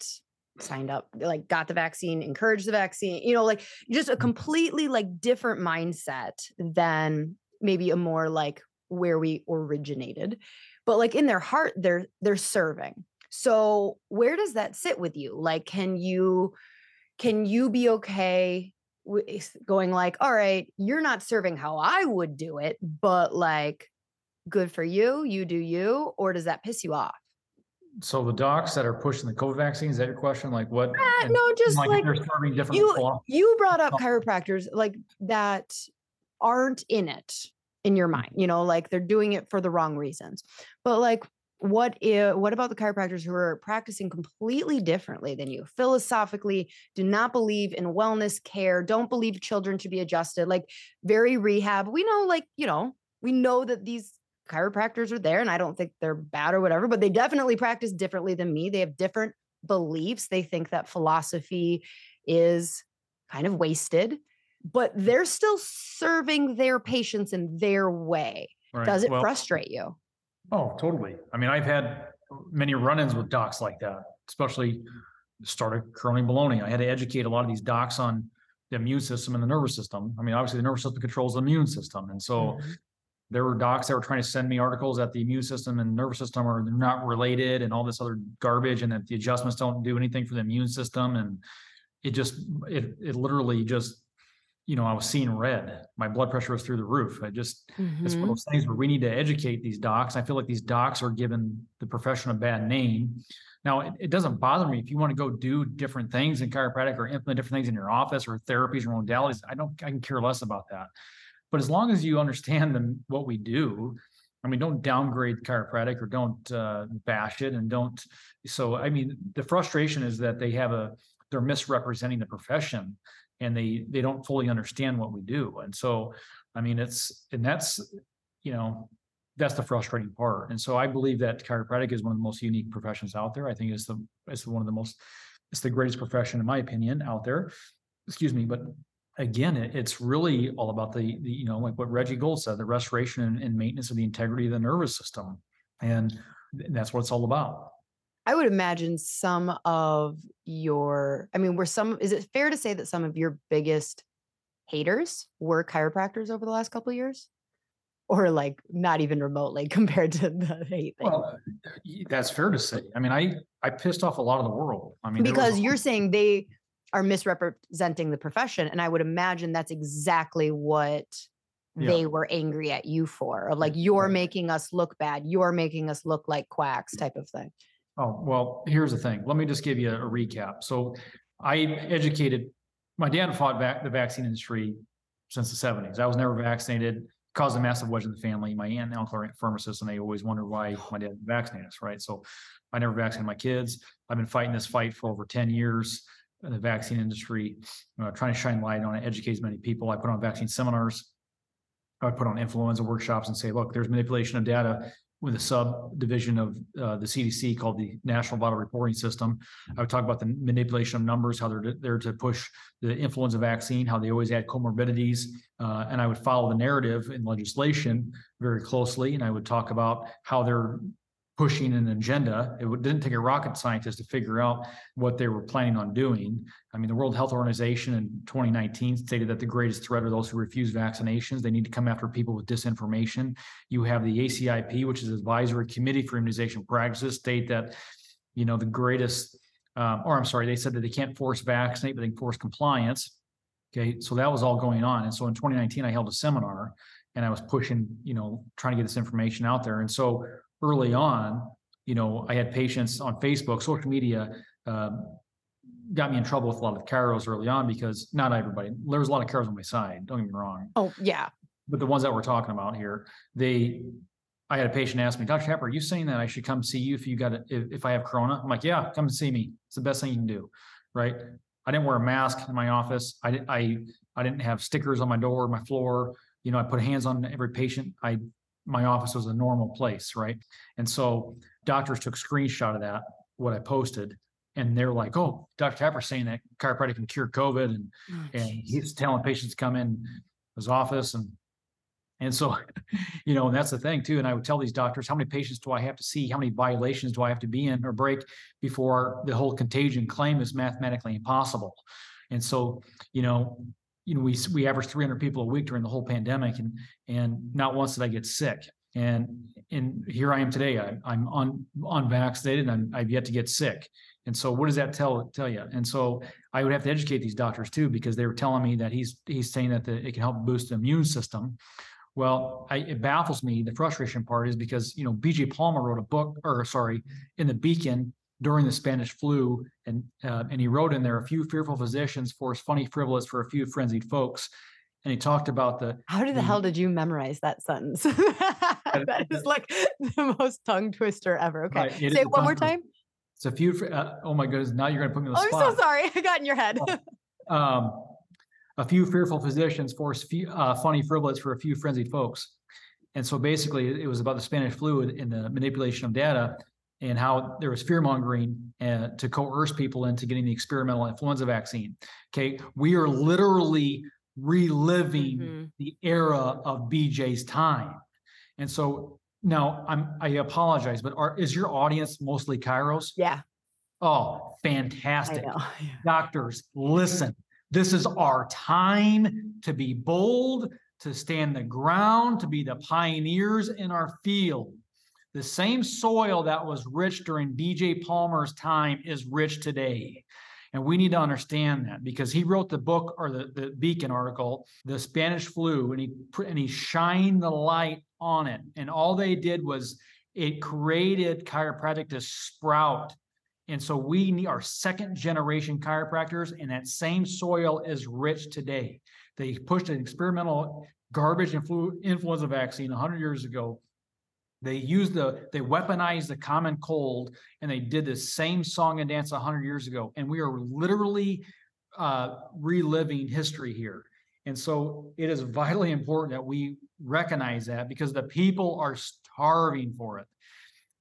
signed up, like got the vaccine, encouraged the vaccine, you know, like just a mm. completely like different mindset than maybe a more like where we originated. But like in their heart, they're they're serving. So where does that sit with you? Like, can you can you be okay going like, all right, you're not serving how I would do it, but like, good for you, you do you, or does that piss you off? So the docs that are pushing the COVID vaccine, is that your question? Like what? Uh, no, just like, like they're serving different. You, you brought up chiropractors like that aren't in it in your mind, you know, like they're doing it for the wrong reasons. But like what if, what about the chiropractors who are practicing completely differently than you? Philosophically do not believe in wellness care don't believe children to be adjusted like very rehab. We know like you know we know that these chiropractors are there and i don't think they're bad or whatever but they definitely practice differently than me. They have different beliefs. They think that philosophy is kind of wasted but mm. they're still serving their patients in their way. Right. does it well, frustrate you Oh, totally. I mean, I've had many run-ins with docs like that, especially started curling baloney. I had to educate a lot of these docs on the immune system and the nervous system. I mean, obviously the nervous system controls the immune system. And so mm-hmm. there were docs that were trying to send me articles that the immune system and nervous system are not related and all this other garbage and that the adjustments don't do anything for the immune system. And it just, it, it literally just you know, I was seeing red. My blood pressure was through the roof. I just, mm-hmm. it's one of mm-hmm. those things where we need to educate these docs. I feel like these docs are given the profession a bad name. Now, it, it, doesn't bother me if you want to go do different things in chiropractic or implement different things in your office or therapies or modalities. I don't, I can care less about that. But as long as you understand them, what we do, I mean, don't downgrade chiropractic or don't uh, bash it and don't. So, I mean, the frustration is that they have a, they're misrepresenting the profession and they they don't fully understand what we do. And so i mean it's and that's you know that's the frustrating part. And so i believe that chiropractic is one of the most unique professions out there. I think it's the it's one of the most it's the greatest profession in my opinion out there. Excuse me but again it, it's really all about the, the you know like what reggie gold said the restoration and, and maintenance of the integrity of the nervous system. And that's what it's all about I would imagine some of your, I mean, were some, is it fair to say that some of your biggest haters were chiropractors over the last couple of years? Or like not even remotely *laughs* compared to the hate thing? Well, that's fair to say. I mean, I, I pissed off a lot of the world. I mean, because you're saying they are misrepresenting the profession. And I would imagine that's exactly what yeah. they were angry at you for. Of like, you're making us look bad. You're making us look like quacks type of thing. Oh, well, here's the thing. Let me just give you a, recap. So I educated, my dad fought back the vaccine industry since the 70s. I was never vaccinated, caused a massive wedge in the family. My aunt and uncle are pharmacists, and they always wonder why my dad didn't vaccinate us, right? So I never vaccinated my kids. I've been fighting this fight for over 10 years in the vaccine industry, uh, trying to shine light on it, educate as many people. I put on vaccine seminars. I put on influenza workshops and say, look, there's manipulation of data with a subdivision of uh, the CDC called the National Vital Reporting System. I would talk about the manipulation of numbers, how they're there to push the influenza vaccine, how they always add comorbidities, uh, and I would follow the narrative in legislation very closely, and I would talk about how they're pushing an agenda. It didn't take a rocket scientist to figure out what they were planning on doing. I mean, the World Health Organization in 2019 stated that the greatest threat are those who refuse vaccinations. They need to come after people with disinformation. You have the ACIP, which is Advisory Committee for Immunization Practices, state that you know the greatest, um, or I'm sorry, they said that they can't force vaccinate, but they can force compliance. Okay, so that was all going on, and so in 2019 I held a seminar and I was pushing, you know, trying to get this information out there, and so early on, you know, I had patients on Facebook, social media, um, got me in trouble with a lot of chiros early on because not everybody, there was a lot of chiros on my side, don't get me wrong. Oh, yeah. But the ones that we're talking about here, they, I had a patient ask me, Dr. Tapper, are you saying that I should come see you if you got it, if, if I have Corona? I'm like, yeah, come and see me. It's the best thing you can do, right? I didn't wear a mask in my office. I didn't, I, I didn't have stickers on my door, my floor. You know, I put hands on every patient. I, my office was a normal place, right? And so doctors took a screenshot of that, what I posted, and they're like, "Oh, Dr. Tapper's saying that chiropractic can cure COVID," and Oh, and he's telling patients to come in his office and and so *laughs* you know and that's the thing too and i would tell these doctors how many patients do i have to see how many violations do i have to be in or break before the whole contagion claim is mathematically impossible and so you know you know we we averaged 300 people a week during the whole pandemic and and not once did i get sick and and here i am today I, i'm un, unvaccinated and i've yet to get sick and so what does that tell tell you and so I would have to educate these doctors too, because they were telling me that he's, he's saying that the, it can help boost the immune system. Well, I, it baffles me. The frustration part is because, you know, BJ Palmer wrote a book, or sorry, in the Beacon during the Spanish flu, and, uh, and he wrote in there, a few fearful physicians force funny frivolous for a few frenzied folks. And he talked about the, How the the- hell did you memorize that sentence? *laughs* that is like the most tongue twister ever. Okay. Right, it Say it one more time. it's a few, uh, oh my goodness, now you're gonna put me on the Oh, I'm so sorry. *laughs* I got in your head. um, a few fearful physicians force few, uh, funny frivolous for a few frenzied folks. And so basically, it was about the Spanish flu and the manipulation of data and how there was fear mongering uh, to coerce people into getting the experimental influenza vaccine. Okay, we are literally reliving Mhm. the era of BJ's time. And so now I'm I apologize, but are is your audience mostly chiros? Yeah, Oh, fantastic *laughs* doctors, listen, this is our time to be bold, to stand the ground, to be the pioneers in our field. The same soil that was rich during BJ Palmer's time is rich today. And we need to understand that because he wrote the book or the, the Beacon article, The Spanish Flu, and he and he shined the light on it. And all they did was it created chiropractic to sprout and so we need our second generation chiropractors, and that same soil is rich today. They pushed an experimental garbage influ- influenza vaccine 100 years ago. They used the, they weaponized the common cold, and they did the same song and dance 100 years ago. And we are literally uh, reliving history here. And so it is vitally important that we recognize that because the people are starving for it.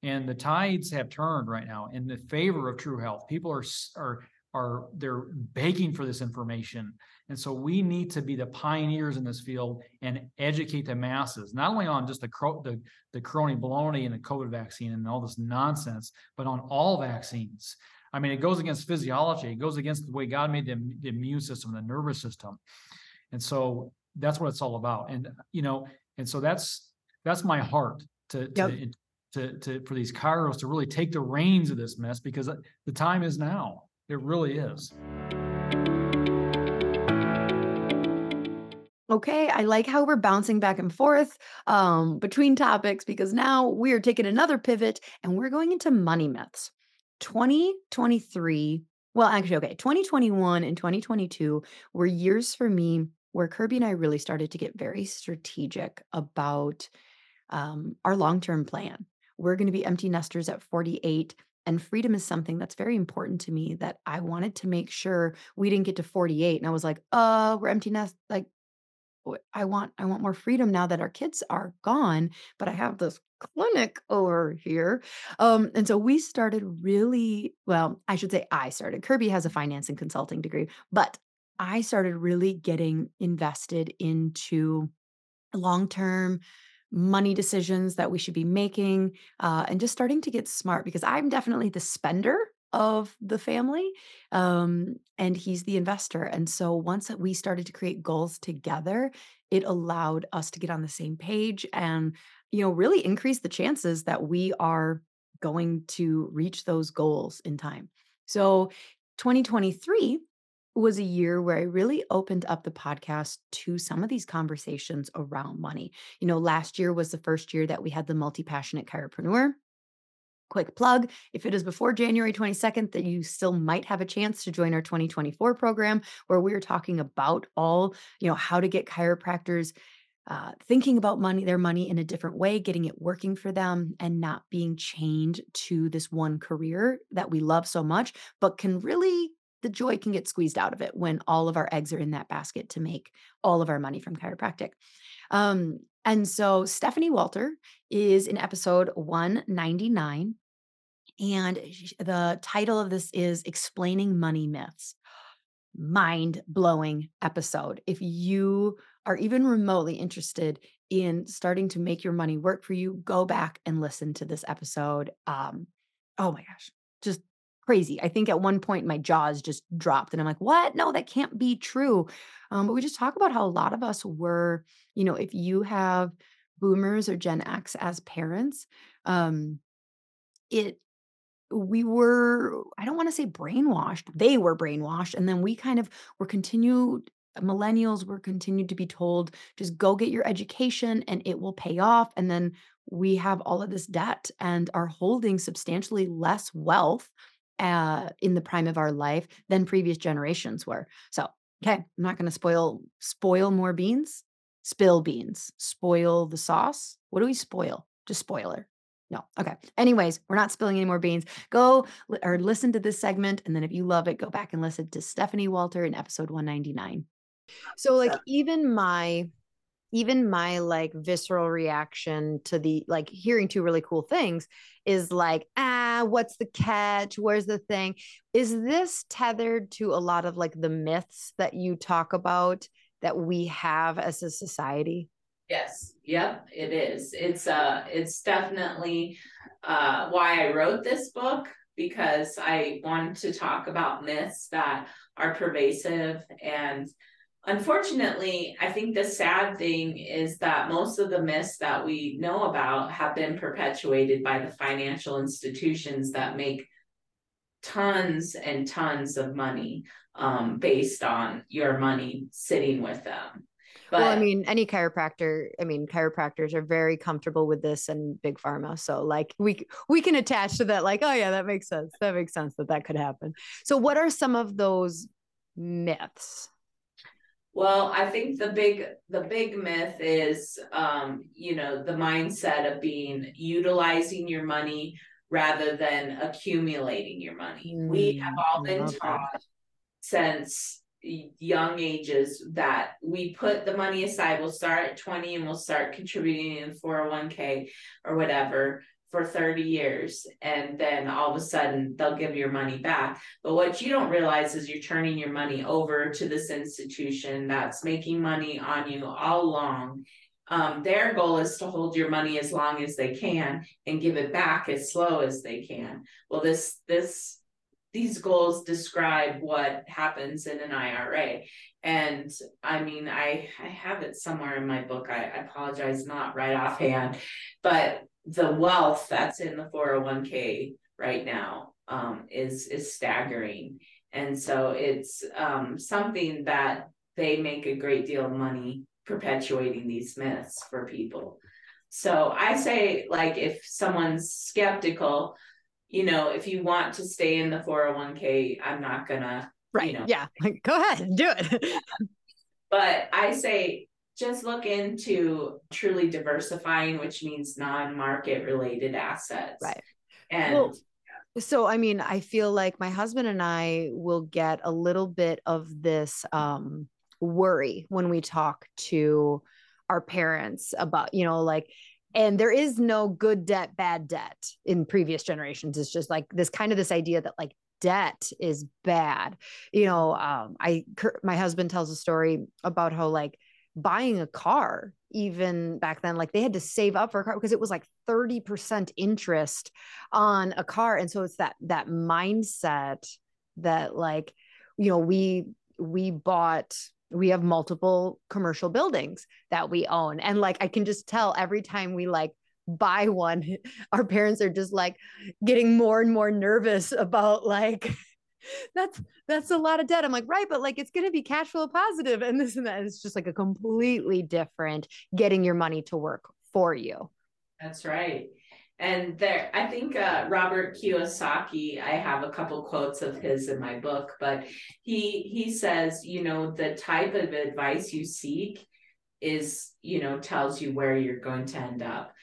And the tides have turned right now in the favor of true health. People are are are they're begging for this information. And so we need to be the pioneers in this field and educate the masses, not only on just the the the Corona baloney and the COVID vaccine and all this nonsense, but on all vaccines. I mean, it goes against physiology. It goes against the way God made the, the immune system, the nervous system. And so that's what it's all about. And you know, and so that's that's my heart to to Yep. to, to for these chiros to really take the reins of this mess because the time is now. It really is. Okay, I like how we're bouncing back and forth um, between topics because now we are taking another pivot and we're going into money myths. 2023, well, actually, okay, 2021 and 2022 were years for me where Kirby and I really started to get very strategic about um, our long term plan. We're going to be empty nesters at 48. And freedom is something that's very important to me that I wanted to make sure we didn't get to 48. And I was like, oh, we're empty nest. Like, I want I want more freedom now that our kids are gone, but I have this clinic over here. Um, and so we started really, well, I should say I started. Kirby has a finance and consulting degree, but I started really getting invested into long-term money decisions that we should be making uh, and just starting to get smart because I'm definitely the spender of the family um, and he's the investor. And so once we started to create goals together, it allowed us to get on the same page and, you know, really increase the chances that we are going to reach those goals in time. So 2023 was a year where I really opened up the podcast to some of these conversations around money. You know, last year was the first year that we had the multi passionate chiropreneur. Quick plug if it is before January 22nd that you still might have a chance to join our 2024 program where we're talking about all you know how to get chiropractors uh, thinking about money their money in a different way getting it working for them and not being chained to this one career that we love so much but can really the joy can get squeezed out of it when all of our eggs are in that basket to make all of our money from chiropractic um, and so Stephanie Walter is in episode 199. And the title of this is Explaining Money Myths. Mind blowing episode. If you are even remotely interested in starting to make your money work for you, go back and listen to this episode. Um, oh my gosh, just crazy. I think at one point my jaws just dropped and I'm like, what? No, that can't be true. Um, but we just talk about how a lot of us were, you know, if you have boomers or Gen X as parents, um, it we were, I don't want to say brainwashed, they were brainwashed. And then we kind of were continued, millennials were continued to be told, just go get your education and it will pay off. And then we have all of this debt and are holding substantially less wealth uh, in the prime of our life than previous generations were. So, okay, I'm not going to spoil spoil more beans, spill beans, spoil the sauce. What do we spoil? Just spoiler. No. Okay. Anyways, we're not spilling any more beans. Go or listen to this segment. And then if you love it, go back and listen to Stephanie Walter in episode 199. So, like, even my even my like visceral reaction to the like hearing two really cool things is like ah what's the catch? Where's the thing? Is this tethered to a lot of like the myths that you talk about that we have as a society? Yes. Yep it is. It's uh it's definitely uh why i wrote this book because i wanted to talk about myths that are pervasive and Unfortunately, I think the sad thing is that most of the myths that we know about have been perpetuated by the financial institutions that make tons and tons of money um, based on your money sitting with them. But, well, I mean, any chiropractor, I mean, chiropractors are very comfortable with this and big pharma. So like we we can attach to that, like, oh yeah, that makes sense. That makes sense that that could happen. So what are some of those myths? Well, I think the big the big myth is um, you know, the mindset of being utilizing your money rather than accumulating your money. Mm, we have all been taught that. since young ages that we put the money aside. We'll start at 20 and we'll start contributing in 401k or whatever for 30 years and then all of a sudden they'll give your money back but what you don't realize is you're turning your money over to this institution that's making money on you all along um, their goal is to hold your money as long as they can and give it back as slow as they can well this this these goals describe what happens in an IRA. And I mean, I I have it somewhere in my book. I, I apologize, not right offhand, but the wealth that's in the 401k right now um, is is staggering. And so it's um, something that they make a great deal of money perpetuating these myths for people. So i say like if someone's skeptical you know if you want to stay in the 401k i'm not gonna right you know, yeah *laughs* go ahead do it. *laughs* But i say just look into truly diversifying, which means non market related assets. Right. And well, so, I mean, I feel like my husband and I will get a little bit of this um, worry when we talk to our parents about, you know, like, and there is no good debt, bad debt in previous generations. It's just like this kind of this idea that like debt is bad. You know, um, I, my husband tells a story about how like buying a car even back then like they had to save up for a car because it was like 30% interest on a car. And so it's that that mindset that like you know we we bought we have multiple commercial buildings that we own. And like i can just tell every time we like buy one *laughs* our parents are just like getting more and more nervous about like *laughs* that's that's a lot of debt. I'm like, right, but like it's gonna be cash flow positive and this and that. It's just like a completely different getting your money to work for you. That's right. and there i think uh, robert kiyosaki i have a couple quotes of his in my book but he he says you know the type of advice you seek is you know tells you where you're going to end up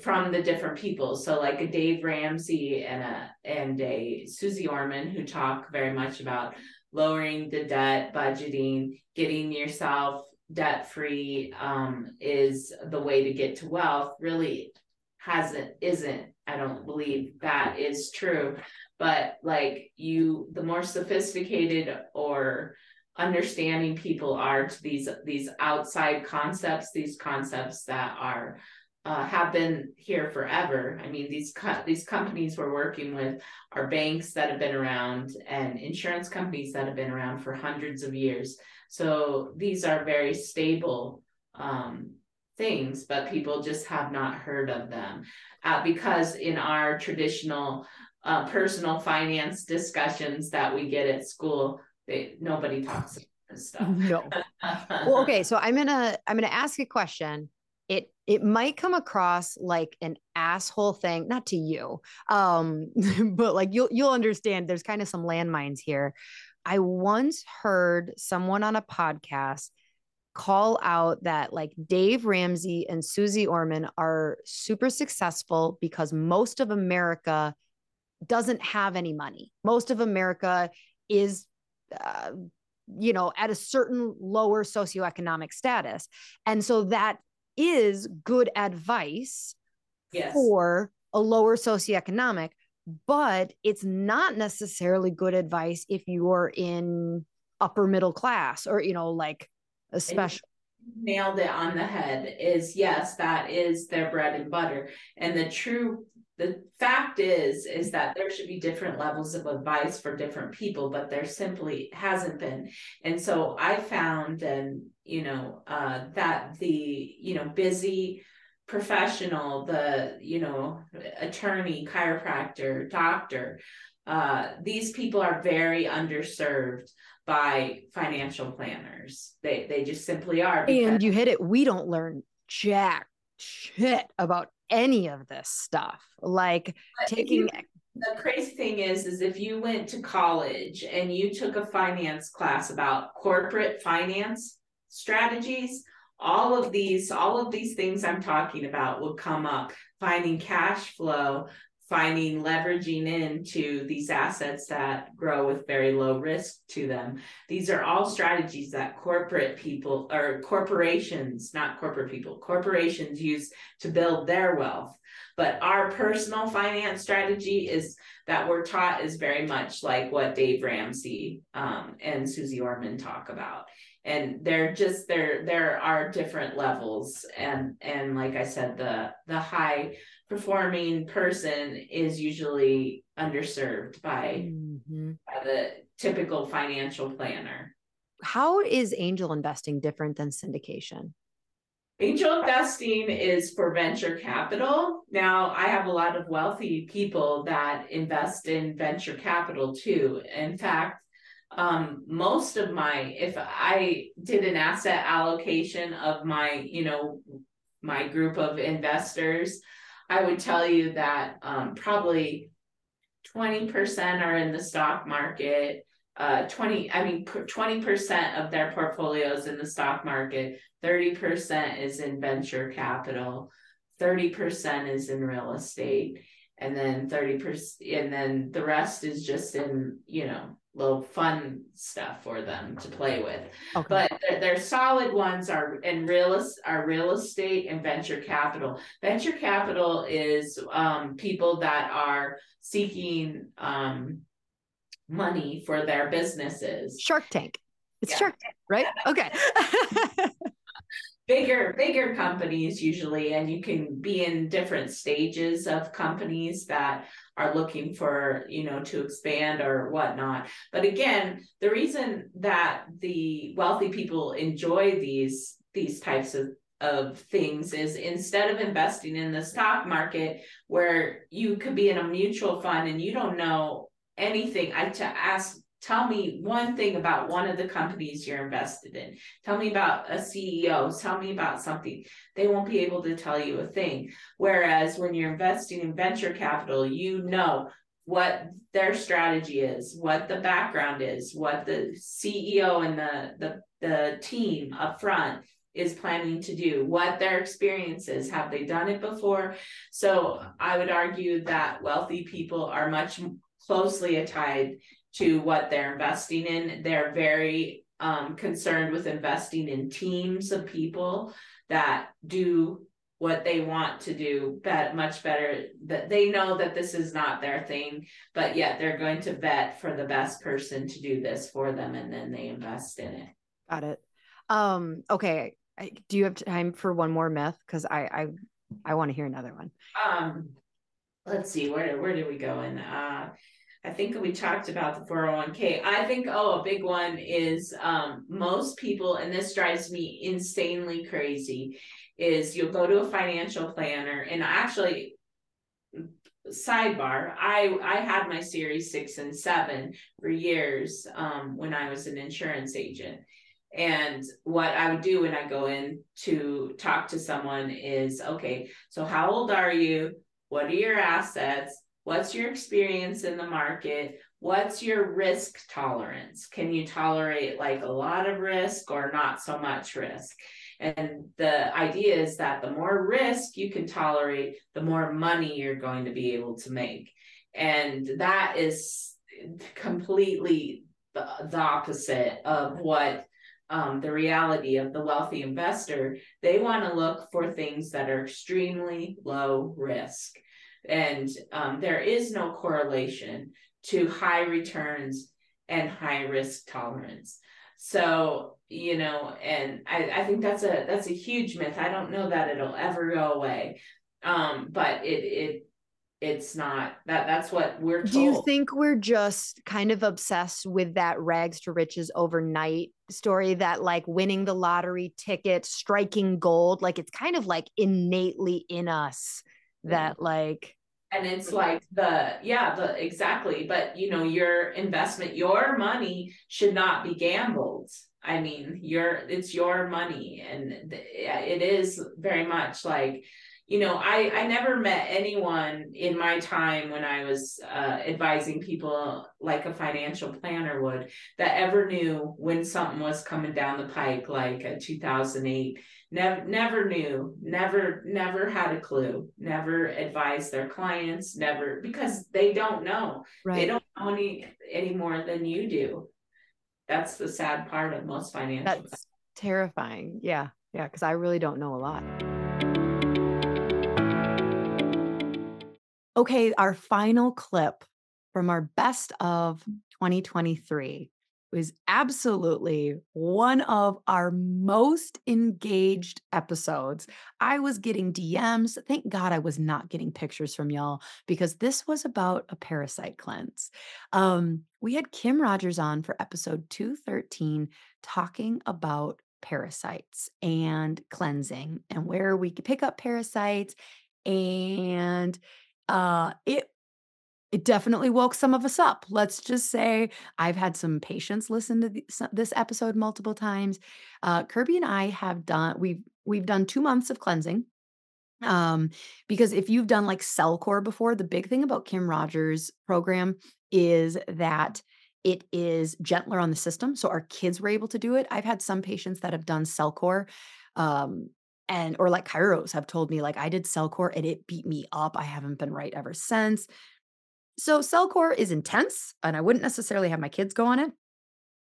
from the different people. So like a dave ramsey and a and a susie orman who talk very much about lowering the debt budgeting getting yourself debt free um, is the way to get to wealth. Really hasn't isn't i don't believe that is true. But like you the more sophisticated or understanding people are to these these outside concepts these concepts that are uh, have been here forever. I mean, these co- these companies we're working with are banks that have been around and insurance companies that have been around for hundreds of years. So these are very stable um, things, but people just have not heard of them uh, because in our traditional uh, personal finance discussions that we get at school, they, nobody talks about this stuff. No. *laughs* well, okay, so I'm gonna I'm gonna ask a question. It it might come across like an asshole thing, not to you, um, *laughs* but like you'll you'll understand. There's kind of some landmines here. I once heard someone on a podcast call out that like Dave Ramsey and Susie Orman are super successful because most of America doesn't have any money. Most of America is, uh, you know, at a certain lower socioeconomic status. And so that is good advice yes. for a lower socioeconomic, but it's not necessarily good advice if you're in upper middle class or, you know, like especially nailed it on the head is yes that is their bread and butter. And the true the fact is is that there should be different levels of advice for different people but there simply hasn't been. And so i found and you know uh, that the you know busy professional the you know attorney chiropractor doctor uh, these people are very underserved by financial planners. They they just simply are. And you hit it. We don't learn jack shit about any of this stuff. Like taking you, the crazy thing is is if you went to college and you took a finance class about corporate finance strategies, all of these all of these things I'm talking about would come up. Finding cash flow, finding leveraging into these assets that grow with very low risk to them. These are all strategies that corporate people or corporations, not corporate people, corporations use to build their wealth. But our personal finance strategy is that we're taught is very much like what Dave Ramsey um, and Susie Orman talk about. And they're just there. There are different levels, and and like I said, the the high performing person is usually underserved by, mm-hmm. by the typical financial planner. How is angel investing different than syndication? Angel investing is for venture capital. Now, I have a lot of wealthy people that invest in venture capital too. In fact, um, most of my, if I did an asset allocation of my, you know, my group of investors, I would tell you that um, probably 20% are in the stock market. Uh, 20, I mean, 20% of their portfolios in the stock market, 30% is in venture capital, 30% is in real estate, and then 30%, and then the rest is just in, you know, little fun stuff for them to play with. Okay. But their, their solid ones are in real are real estate and venture capital. Venture capital is um, people that are seeking um, money for their businesses. Shark Tank. It's yeah. Shark Tank, right? *laughs* Okay. *laughs* bigger bigger companies usually and you can be in different stages of companies that are looking for you know to expand or whatnot. But again the reason that the wealthy people enjoy these these types of of things is instead of investing in the stock market where you could be in a mutual fund and you don't know anything i to ask tell me one thing about one of the companies you're invested in. Tell me about a CEO. Tell me about something. They won't be able to tell you a thing. Whereas when you're investing in venture capital, you know what their strategy is, what the background is, what the CEO and the the, the team up front is planning to do, what their experience is. Have they done it before? So I would argue that wealthy people are much closely tied to what they're investing in. They're very um, concerned with investing in teams of people that do what they want to do bet much better that they know that this is not their thing but yet they're going to bet for the best person to do this for them and then they invest in it got it um okay I, do you have time for one more myth? Because I I I want to hear another one. Um, let's see where where did we go in? Uh, I think we talked about the 401k. I think oh a big one is um most people and this drives me insanely crazy is you'll go to a financial planner and actually sidebar i i had my series 6 and 7 for years um when i was an insurance agent and what I would do when I go in to talk to someone is okay, so how old are you? What are your assets? What's your experience in the market? What's your risk tolerance? Can you tolerate like a lot of risk or not so much risk? And the idea is that the more risk you can tolerate, the more money you're going to be able to make. And that is completely the, opposite of what um, the reality of the wealthy investor, they want to look for things that are extremely low risk. And um, there is no correlation to high returns and high risk tolerance. So, you know, and I, I think that's a that's a huge myth. I don't know that it'll ever go away. Um, but it it it's not that that's what we're told. Do you think we're just kind of obsessed with that rags to riches overnight story that like winning the lottery ticket, striking gold, like it's kind of like innately in us that like and it's like the yeah the exactly but you know your investment your money should not be gambled. I mean your it's your money and it is very much like you know i i never met anyone in my time when i was uh, advising people like a financial planner would that ever knew when something was coming down the pike like a 2008 never never knew never never had a clue never advised their clients never because they don't know. Right. they don't know any any more than you do. That's the sad part of most financial that's terrifying. Yeah yeah because i really don't know a lot Okay, our final clip from our best of 2023 was absolutely one of our most engaged episodes. I was getting DMs. Thank God I was not getting pictures from y'all because this was about a parasite cleanse. Um, we had Kim Rogers on for episode 213 talking about parasites and cleansing and where we could pick up parasites and uh, it it definitely woke some of us up. Let's just say I've had some patients listen to the, this episode multiple times. Uh, Kirby and I have done we've we've done two months of cleansing. Um, because if you've done like CellCore before, the big thing about Kim Rogers' program is that it is gentler on the system. So our kids were able to do it. I've had some patients that have done CellCore um, and or like chiros have told me like i did CellCore and it beat me up i haven't been right ever since. So CellCore is intense and i wouldn't necessarily have my kids go on it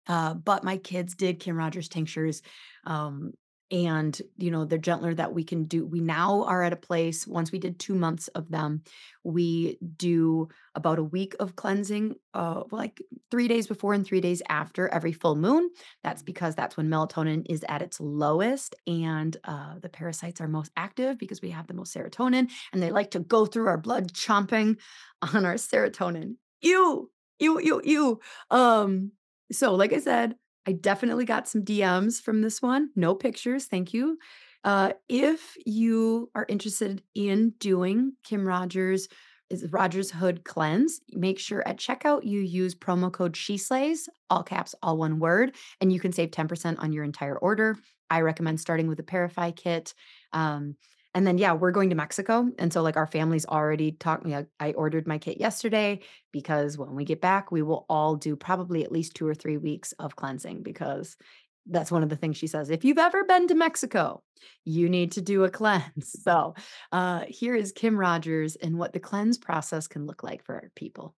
uh, but my kids did kim rogers tinctures um, and you know they're gentler that we can do we now are at a place once we did two months of them we do about a week of cleansing uh like three days before and three days after every full moon. That's because that's when melatonin is at its lowest and uh, the parasites are most active because we have the most serotonin and they like to go through our blood chomping *laughs* on our serotonin. Ew ew ew ew. Um so like i said I definitely got some DMs from this one. No pictures. Thank you. Uh, if you are interested in doing Kim Rogers, is Rogers Hood Cleanse. Make sure at checkout you use promo code SheSlays, all caps, all one word, and you can save 10% on your entire order. I recommend starting with the Parify kit. Um, and then, yeah, we're going to Mexico. And so, like, our family's already talked me. I, ordered my kit yesterday because when we get back, we will all do probably at least two or three weeks of cleansing because that's one of the things she says. If you've ever been to Mexico, you need to do a cleanse. *laughs* So, uh, here is Kim Rogers and what the cleanse process can look like for our people.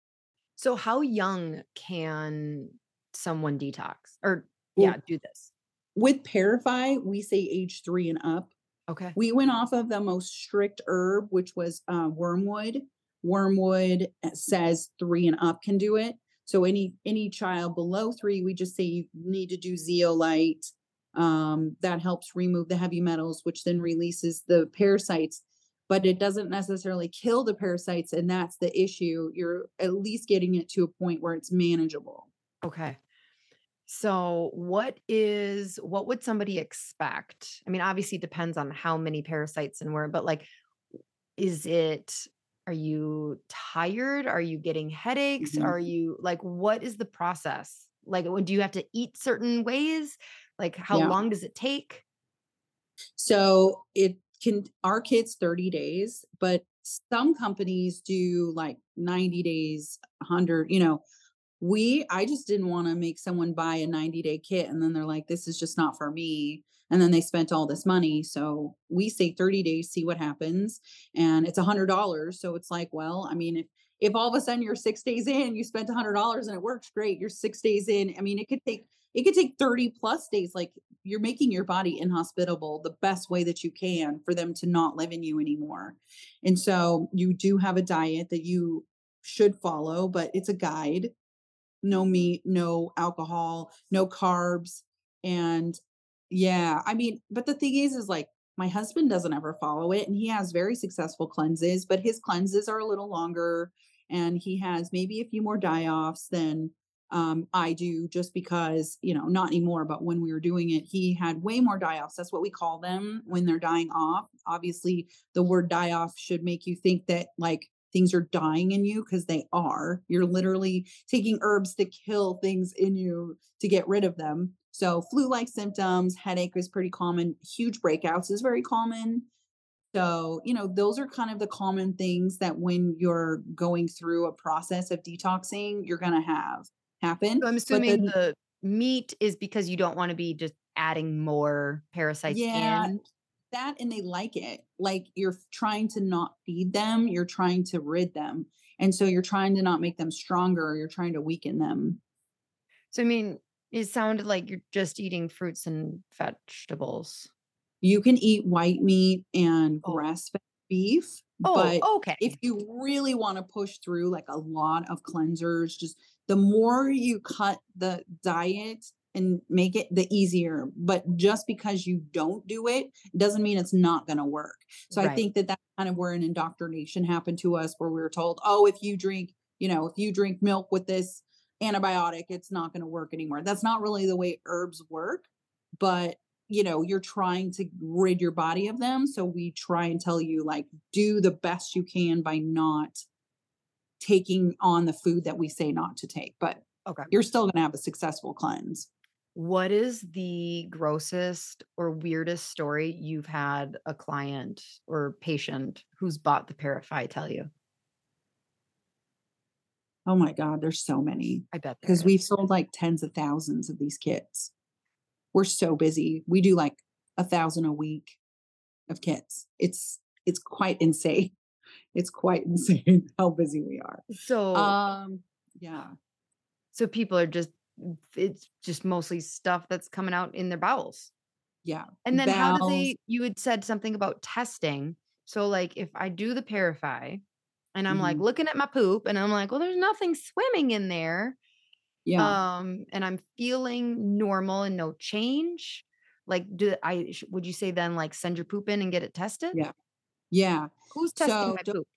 So, how young can someone detox or, yeah, do this? With Parify, we say age three and up. Okay. We went off of the most strict herb, which was uh, wormwood. Wormwood uh, says three and up can do it. So any any child below three, we just say you need to do zeolite. Um, that helps remove the heavy metals, which then releases the parasites. But it doesn't necessarily kill the parasites, and that's the issue. You're at least getting it to a point where it's manageable. Okay. So, what is what would somebody expect? I mean, obviously it depends on how many parasites and where, but like, is it, are you tired? Are you getting headaches? Mhm. Are you like, what is the process? Like, do you have to eat certain ways? Like, how Yeah. long does it take? So it can our kids 30 days, but some companies do like 90 days, 100, you know. We I just didn't want to make someone buy a 90-day kit and then they're like this is just not for me and then they spent all this money. So we say 30 days see what happens and it's a $100 so it's like well, I mean if if all of a sudden you're 6 days in, you spent a $100 and it works great, you're 6 days in. I mean it could take it could take 30 plus days like you're making your body inhospitable the best way that you can for them to not live in you anymore. And so you do have a diet that you should follow, but it's a guide. No meat, no alcohol, no carbs. And yeah, I mean, but the thing is, is like my husband doesn't ever follow it and he has very successful cleanses, but his cleanses are a little longer and he has maybe a few more die offs than um, I do just because, you know, not anymore, but when we were doing it, he had way more die offs. That's what we call them when they're dying off. Obviously, the word die off should make you think that like things are dying in you because they are. You're literally taking herbs to kill things in you to get rid of them. So, flu like symptoms, headache is pretty common, huge breakouts is very common. So, you know, those are kind of the common things that when you're going through a process of detoxing, you're going to have happen. So I'm assuming then, the meat is because you don't want to be just adding more parasites yeah, in. That and they like it. Like you're trying to not feed them, you're trying to rid them. And so you're trying to not make them stronger, you're trying to weaken them. So, I mean, it sounded like you're just eating fruits and vegetables. You can eat white meat and Oh. grass fed beef, Oh, but okay. if you really want to push through like a lot of cleansers, just the more you cut the diet and make it the easier. But just because you don't do it doesn't mean it's not going to work. So I think that that's kind of where an indoctrination happened to us, where we were told, oh, if you drink, you know, if you drink milk with this antibiotic, it's not going to work anymore. That's not really the way herbs work. But you know you're trying to rid your body of them so we try and tell you like do the best you can by not taking on the food that we say not to take but Okay. you're still going to have a successful cleanse What is the grossest or weirdest story you've had a client or patient who's bought the Parify tell you? oh my god there's so many I bet because we've sold like tens of thousands of these kits. We're so busy we do like a thousand a week of kits. It's it's quite insane. *laughs* It's quite *laughs* insane how busy we are. So, um yeah. So people are just it's just mostly stuff that's coming out in their bowels. yeah And then how do they you had said something about testing. So like if I do the Parify and I'm like Mhm. looking at my poop and I'm like, well, there's nothing swimming in there. yeah Um, and I'm feeling normal and no change. Like, do I would you say then like send your poop in and get it tested? Yeah. Yeah. Who's testing So my poop?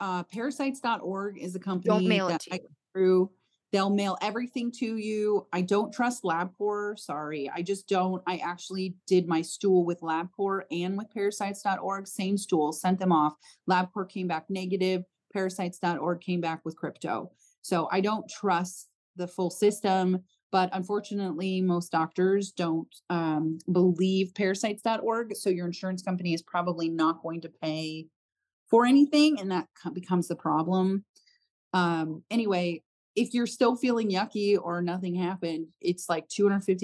Uh, parasites.org is a company Don't mail it to I you. through. They'll mail everything to you. I don't trust LabCorp. Sorry. I just don't. I actually did my stool with LabCorp and with parasites.org. Same stool, sent them off. LabCorp came back negative. parasites.org came back with crypto. So I don't trust the full system, but unfortunately, most doctors don't um, believe parasites.org. So your insurance company is probably not going to pay for anything, and that becomes the problem. Um, anyway, if you're still feeling yucky or nothing happened, it's like $250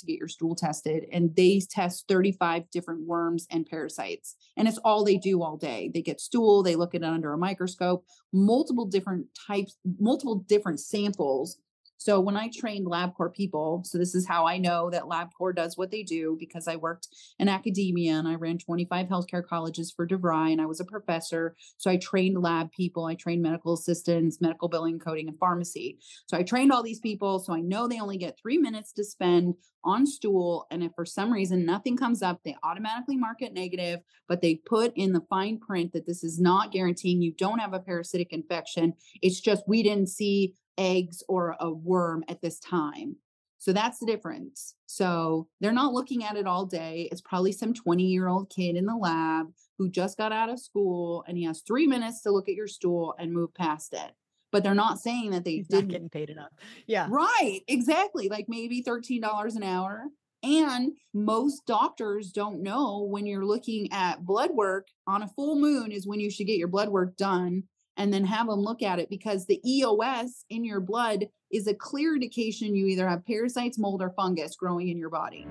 to get your stool tested. And they test 35 different worms and parasites. And it's all they do all day. They get stool, they look at it under a microscope, multiple different types, multiple different samples so when I trained LabCorp people, so this is how I know that LabCorp does what they do because I worked in academia and I ran 25 healthcare colleges for DeVry and I was a professor. So I trained lab people, I trained medical assistants, medical billing, coding, and pharmacy. So I trained all these people. So I know they only get three minutes to spend on stool. And if for some reason nothing comes up, they automatically mark it negative, but they put in the fine print that this is not guaranteeing you don't have a parasitic infection. It's just we didn't see eggs or a worm at this time. So that's the difference. So they're not looking at it all day. It's probably some 20 year old kid in the lab who just got out of school and he has three minutes to look at your stool and move past it. But they're not saying that they He's didn't getting paid enough. Yeah. Right. Exactly. Like maybe $13 an hour. And most doctors don't know when you're looking at blood work on a full moon is when you should get your blood work done and then have them look at it because the EOS in your blood is a clear indication you either have parasites, mold, or fungus growing in your body.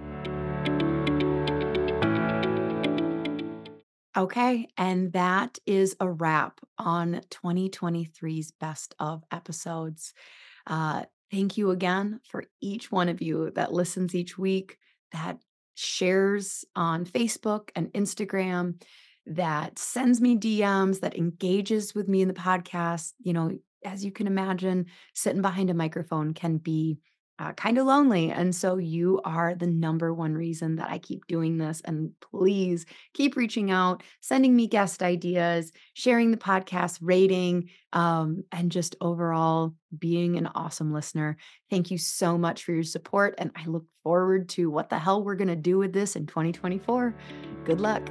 Okay, and that is a wrap on 2023's best of episodes. Uh, thank you again for each one of you that listens each week, that shares on Facebook and Instagram, that sends me DMs, that engages with me in the podcast. You know, as you can imagine, sitting behind a microphone can be uh, kind of lonely. And so you are the number one reason that I keep doing this. And please keep reaching out, sending me guest ideas, sharing the podcast, rating, um, and just overall being an awesome listener. Thank you so much for your support. And I look forward to what the hell we're going to do with this in 2024. Good luck.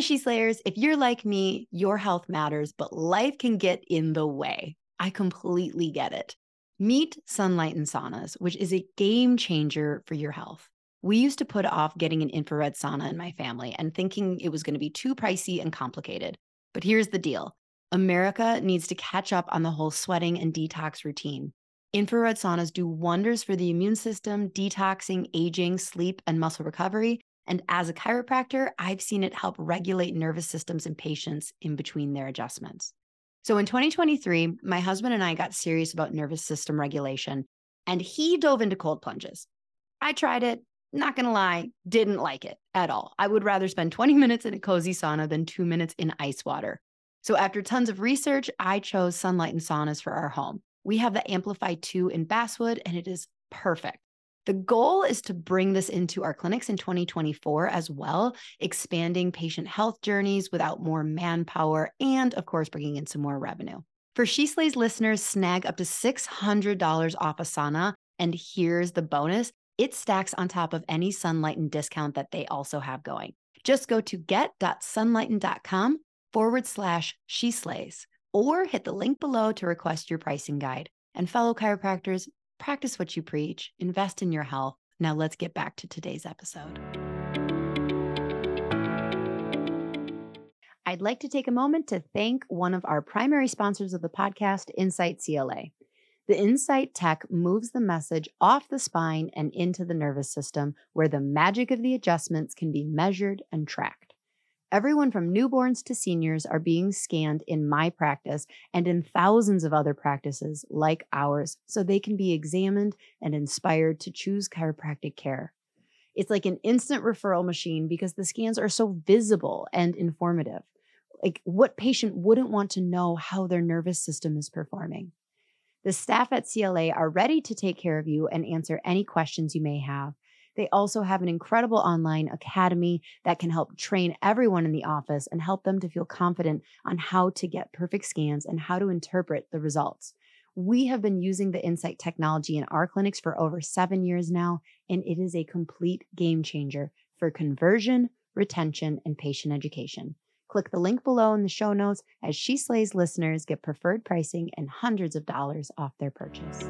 Hey, She Slayers, if you're like me, your health matters, but life can get in the way. I completely get it. Meet Sunlighten Saunas, which is a game changer for your health. We used to put off getting an infrared sauna in my family and thinking it was going to be too pricey and complicated. But here's the deal America needs to catch up on the whole sweating and detox routine. Infrared saunas do wonders for the immune system, detoxing, aging, sleep, and muscle recovery, and as a chiropractor, I've seen it help regulate nervous systems in patients in between their adjustments. So in 2023, my husband and I got serious about nervous system regulation, and he dove into cold plunges. I tried it, not gonna lie, didn't like it at all. I would rather spend 20 *laughs* minutes in a cozy sauna than two minutes in ice water. So after tons of research, I chose Sunlighten Saunas for our home. We have the Amplify 2 in Basswood, and it is perfect. The goal is to bring this into our clinics in 2024 as well, expanding patient health journeys without more manpower and, of course, bringing in some more revenue. For She Slays listeners, snag up to $600 off a sauna. And here's the bonus it stacks on top of any Sunlighten discount that they also have going. Just go to get.sunlighten.com forward slash she slays or hit the link below to request your pricing guide. And fellow chiropractors, practice what you preach, invest in your health. Now, let's get back to today's episode. I'd like to take a moment to thank one of our primary sponsors of the podcast, Insight CLA. The Insight tech moves the message off the spine and into the nervous system, where the magic of the adjustments can be measured and tracked. Everyone from newborns to seniors are being scanned in my practice and in thousands of other practices like ours so they can be examined and inspired to choose chiropractic care. It's like an instant referral machine because the scans are so visible and informative. Like, what patient wouldn't want to know how their nervous system is performing? The staff at CLA are ready to take care of you and answer any questions you may have. They also have an incredible online academy that can help train everyone in the office and help them to feel confident on how to get perfect scans and how to interpret the results. We have been using the Insight technology in our clinics for over seven years now, and it is a complete game changer for conversion, retention, and patient education. Click the link below in the show notes as She Slays listeners get preferred pricing and hundreds of dollars off their purchase.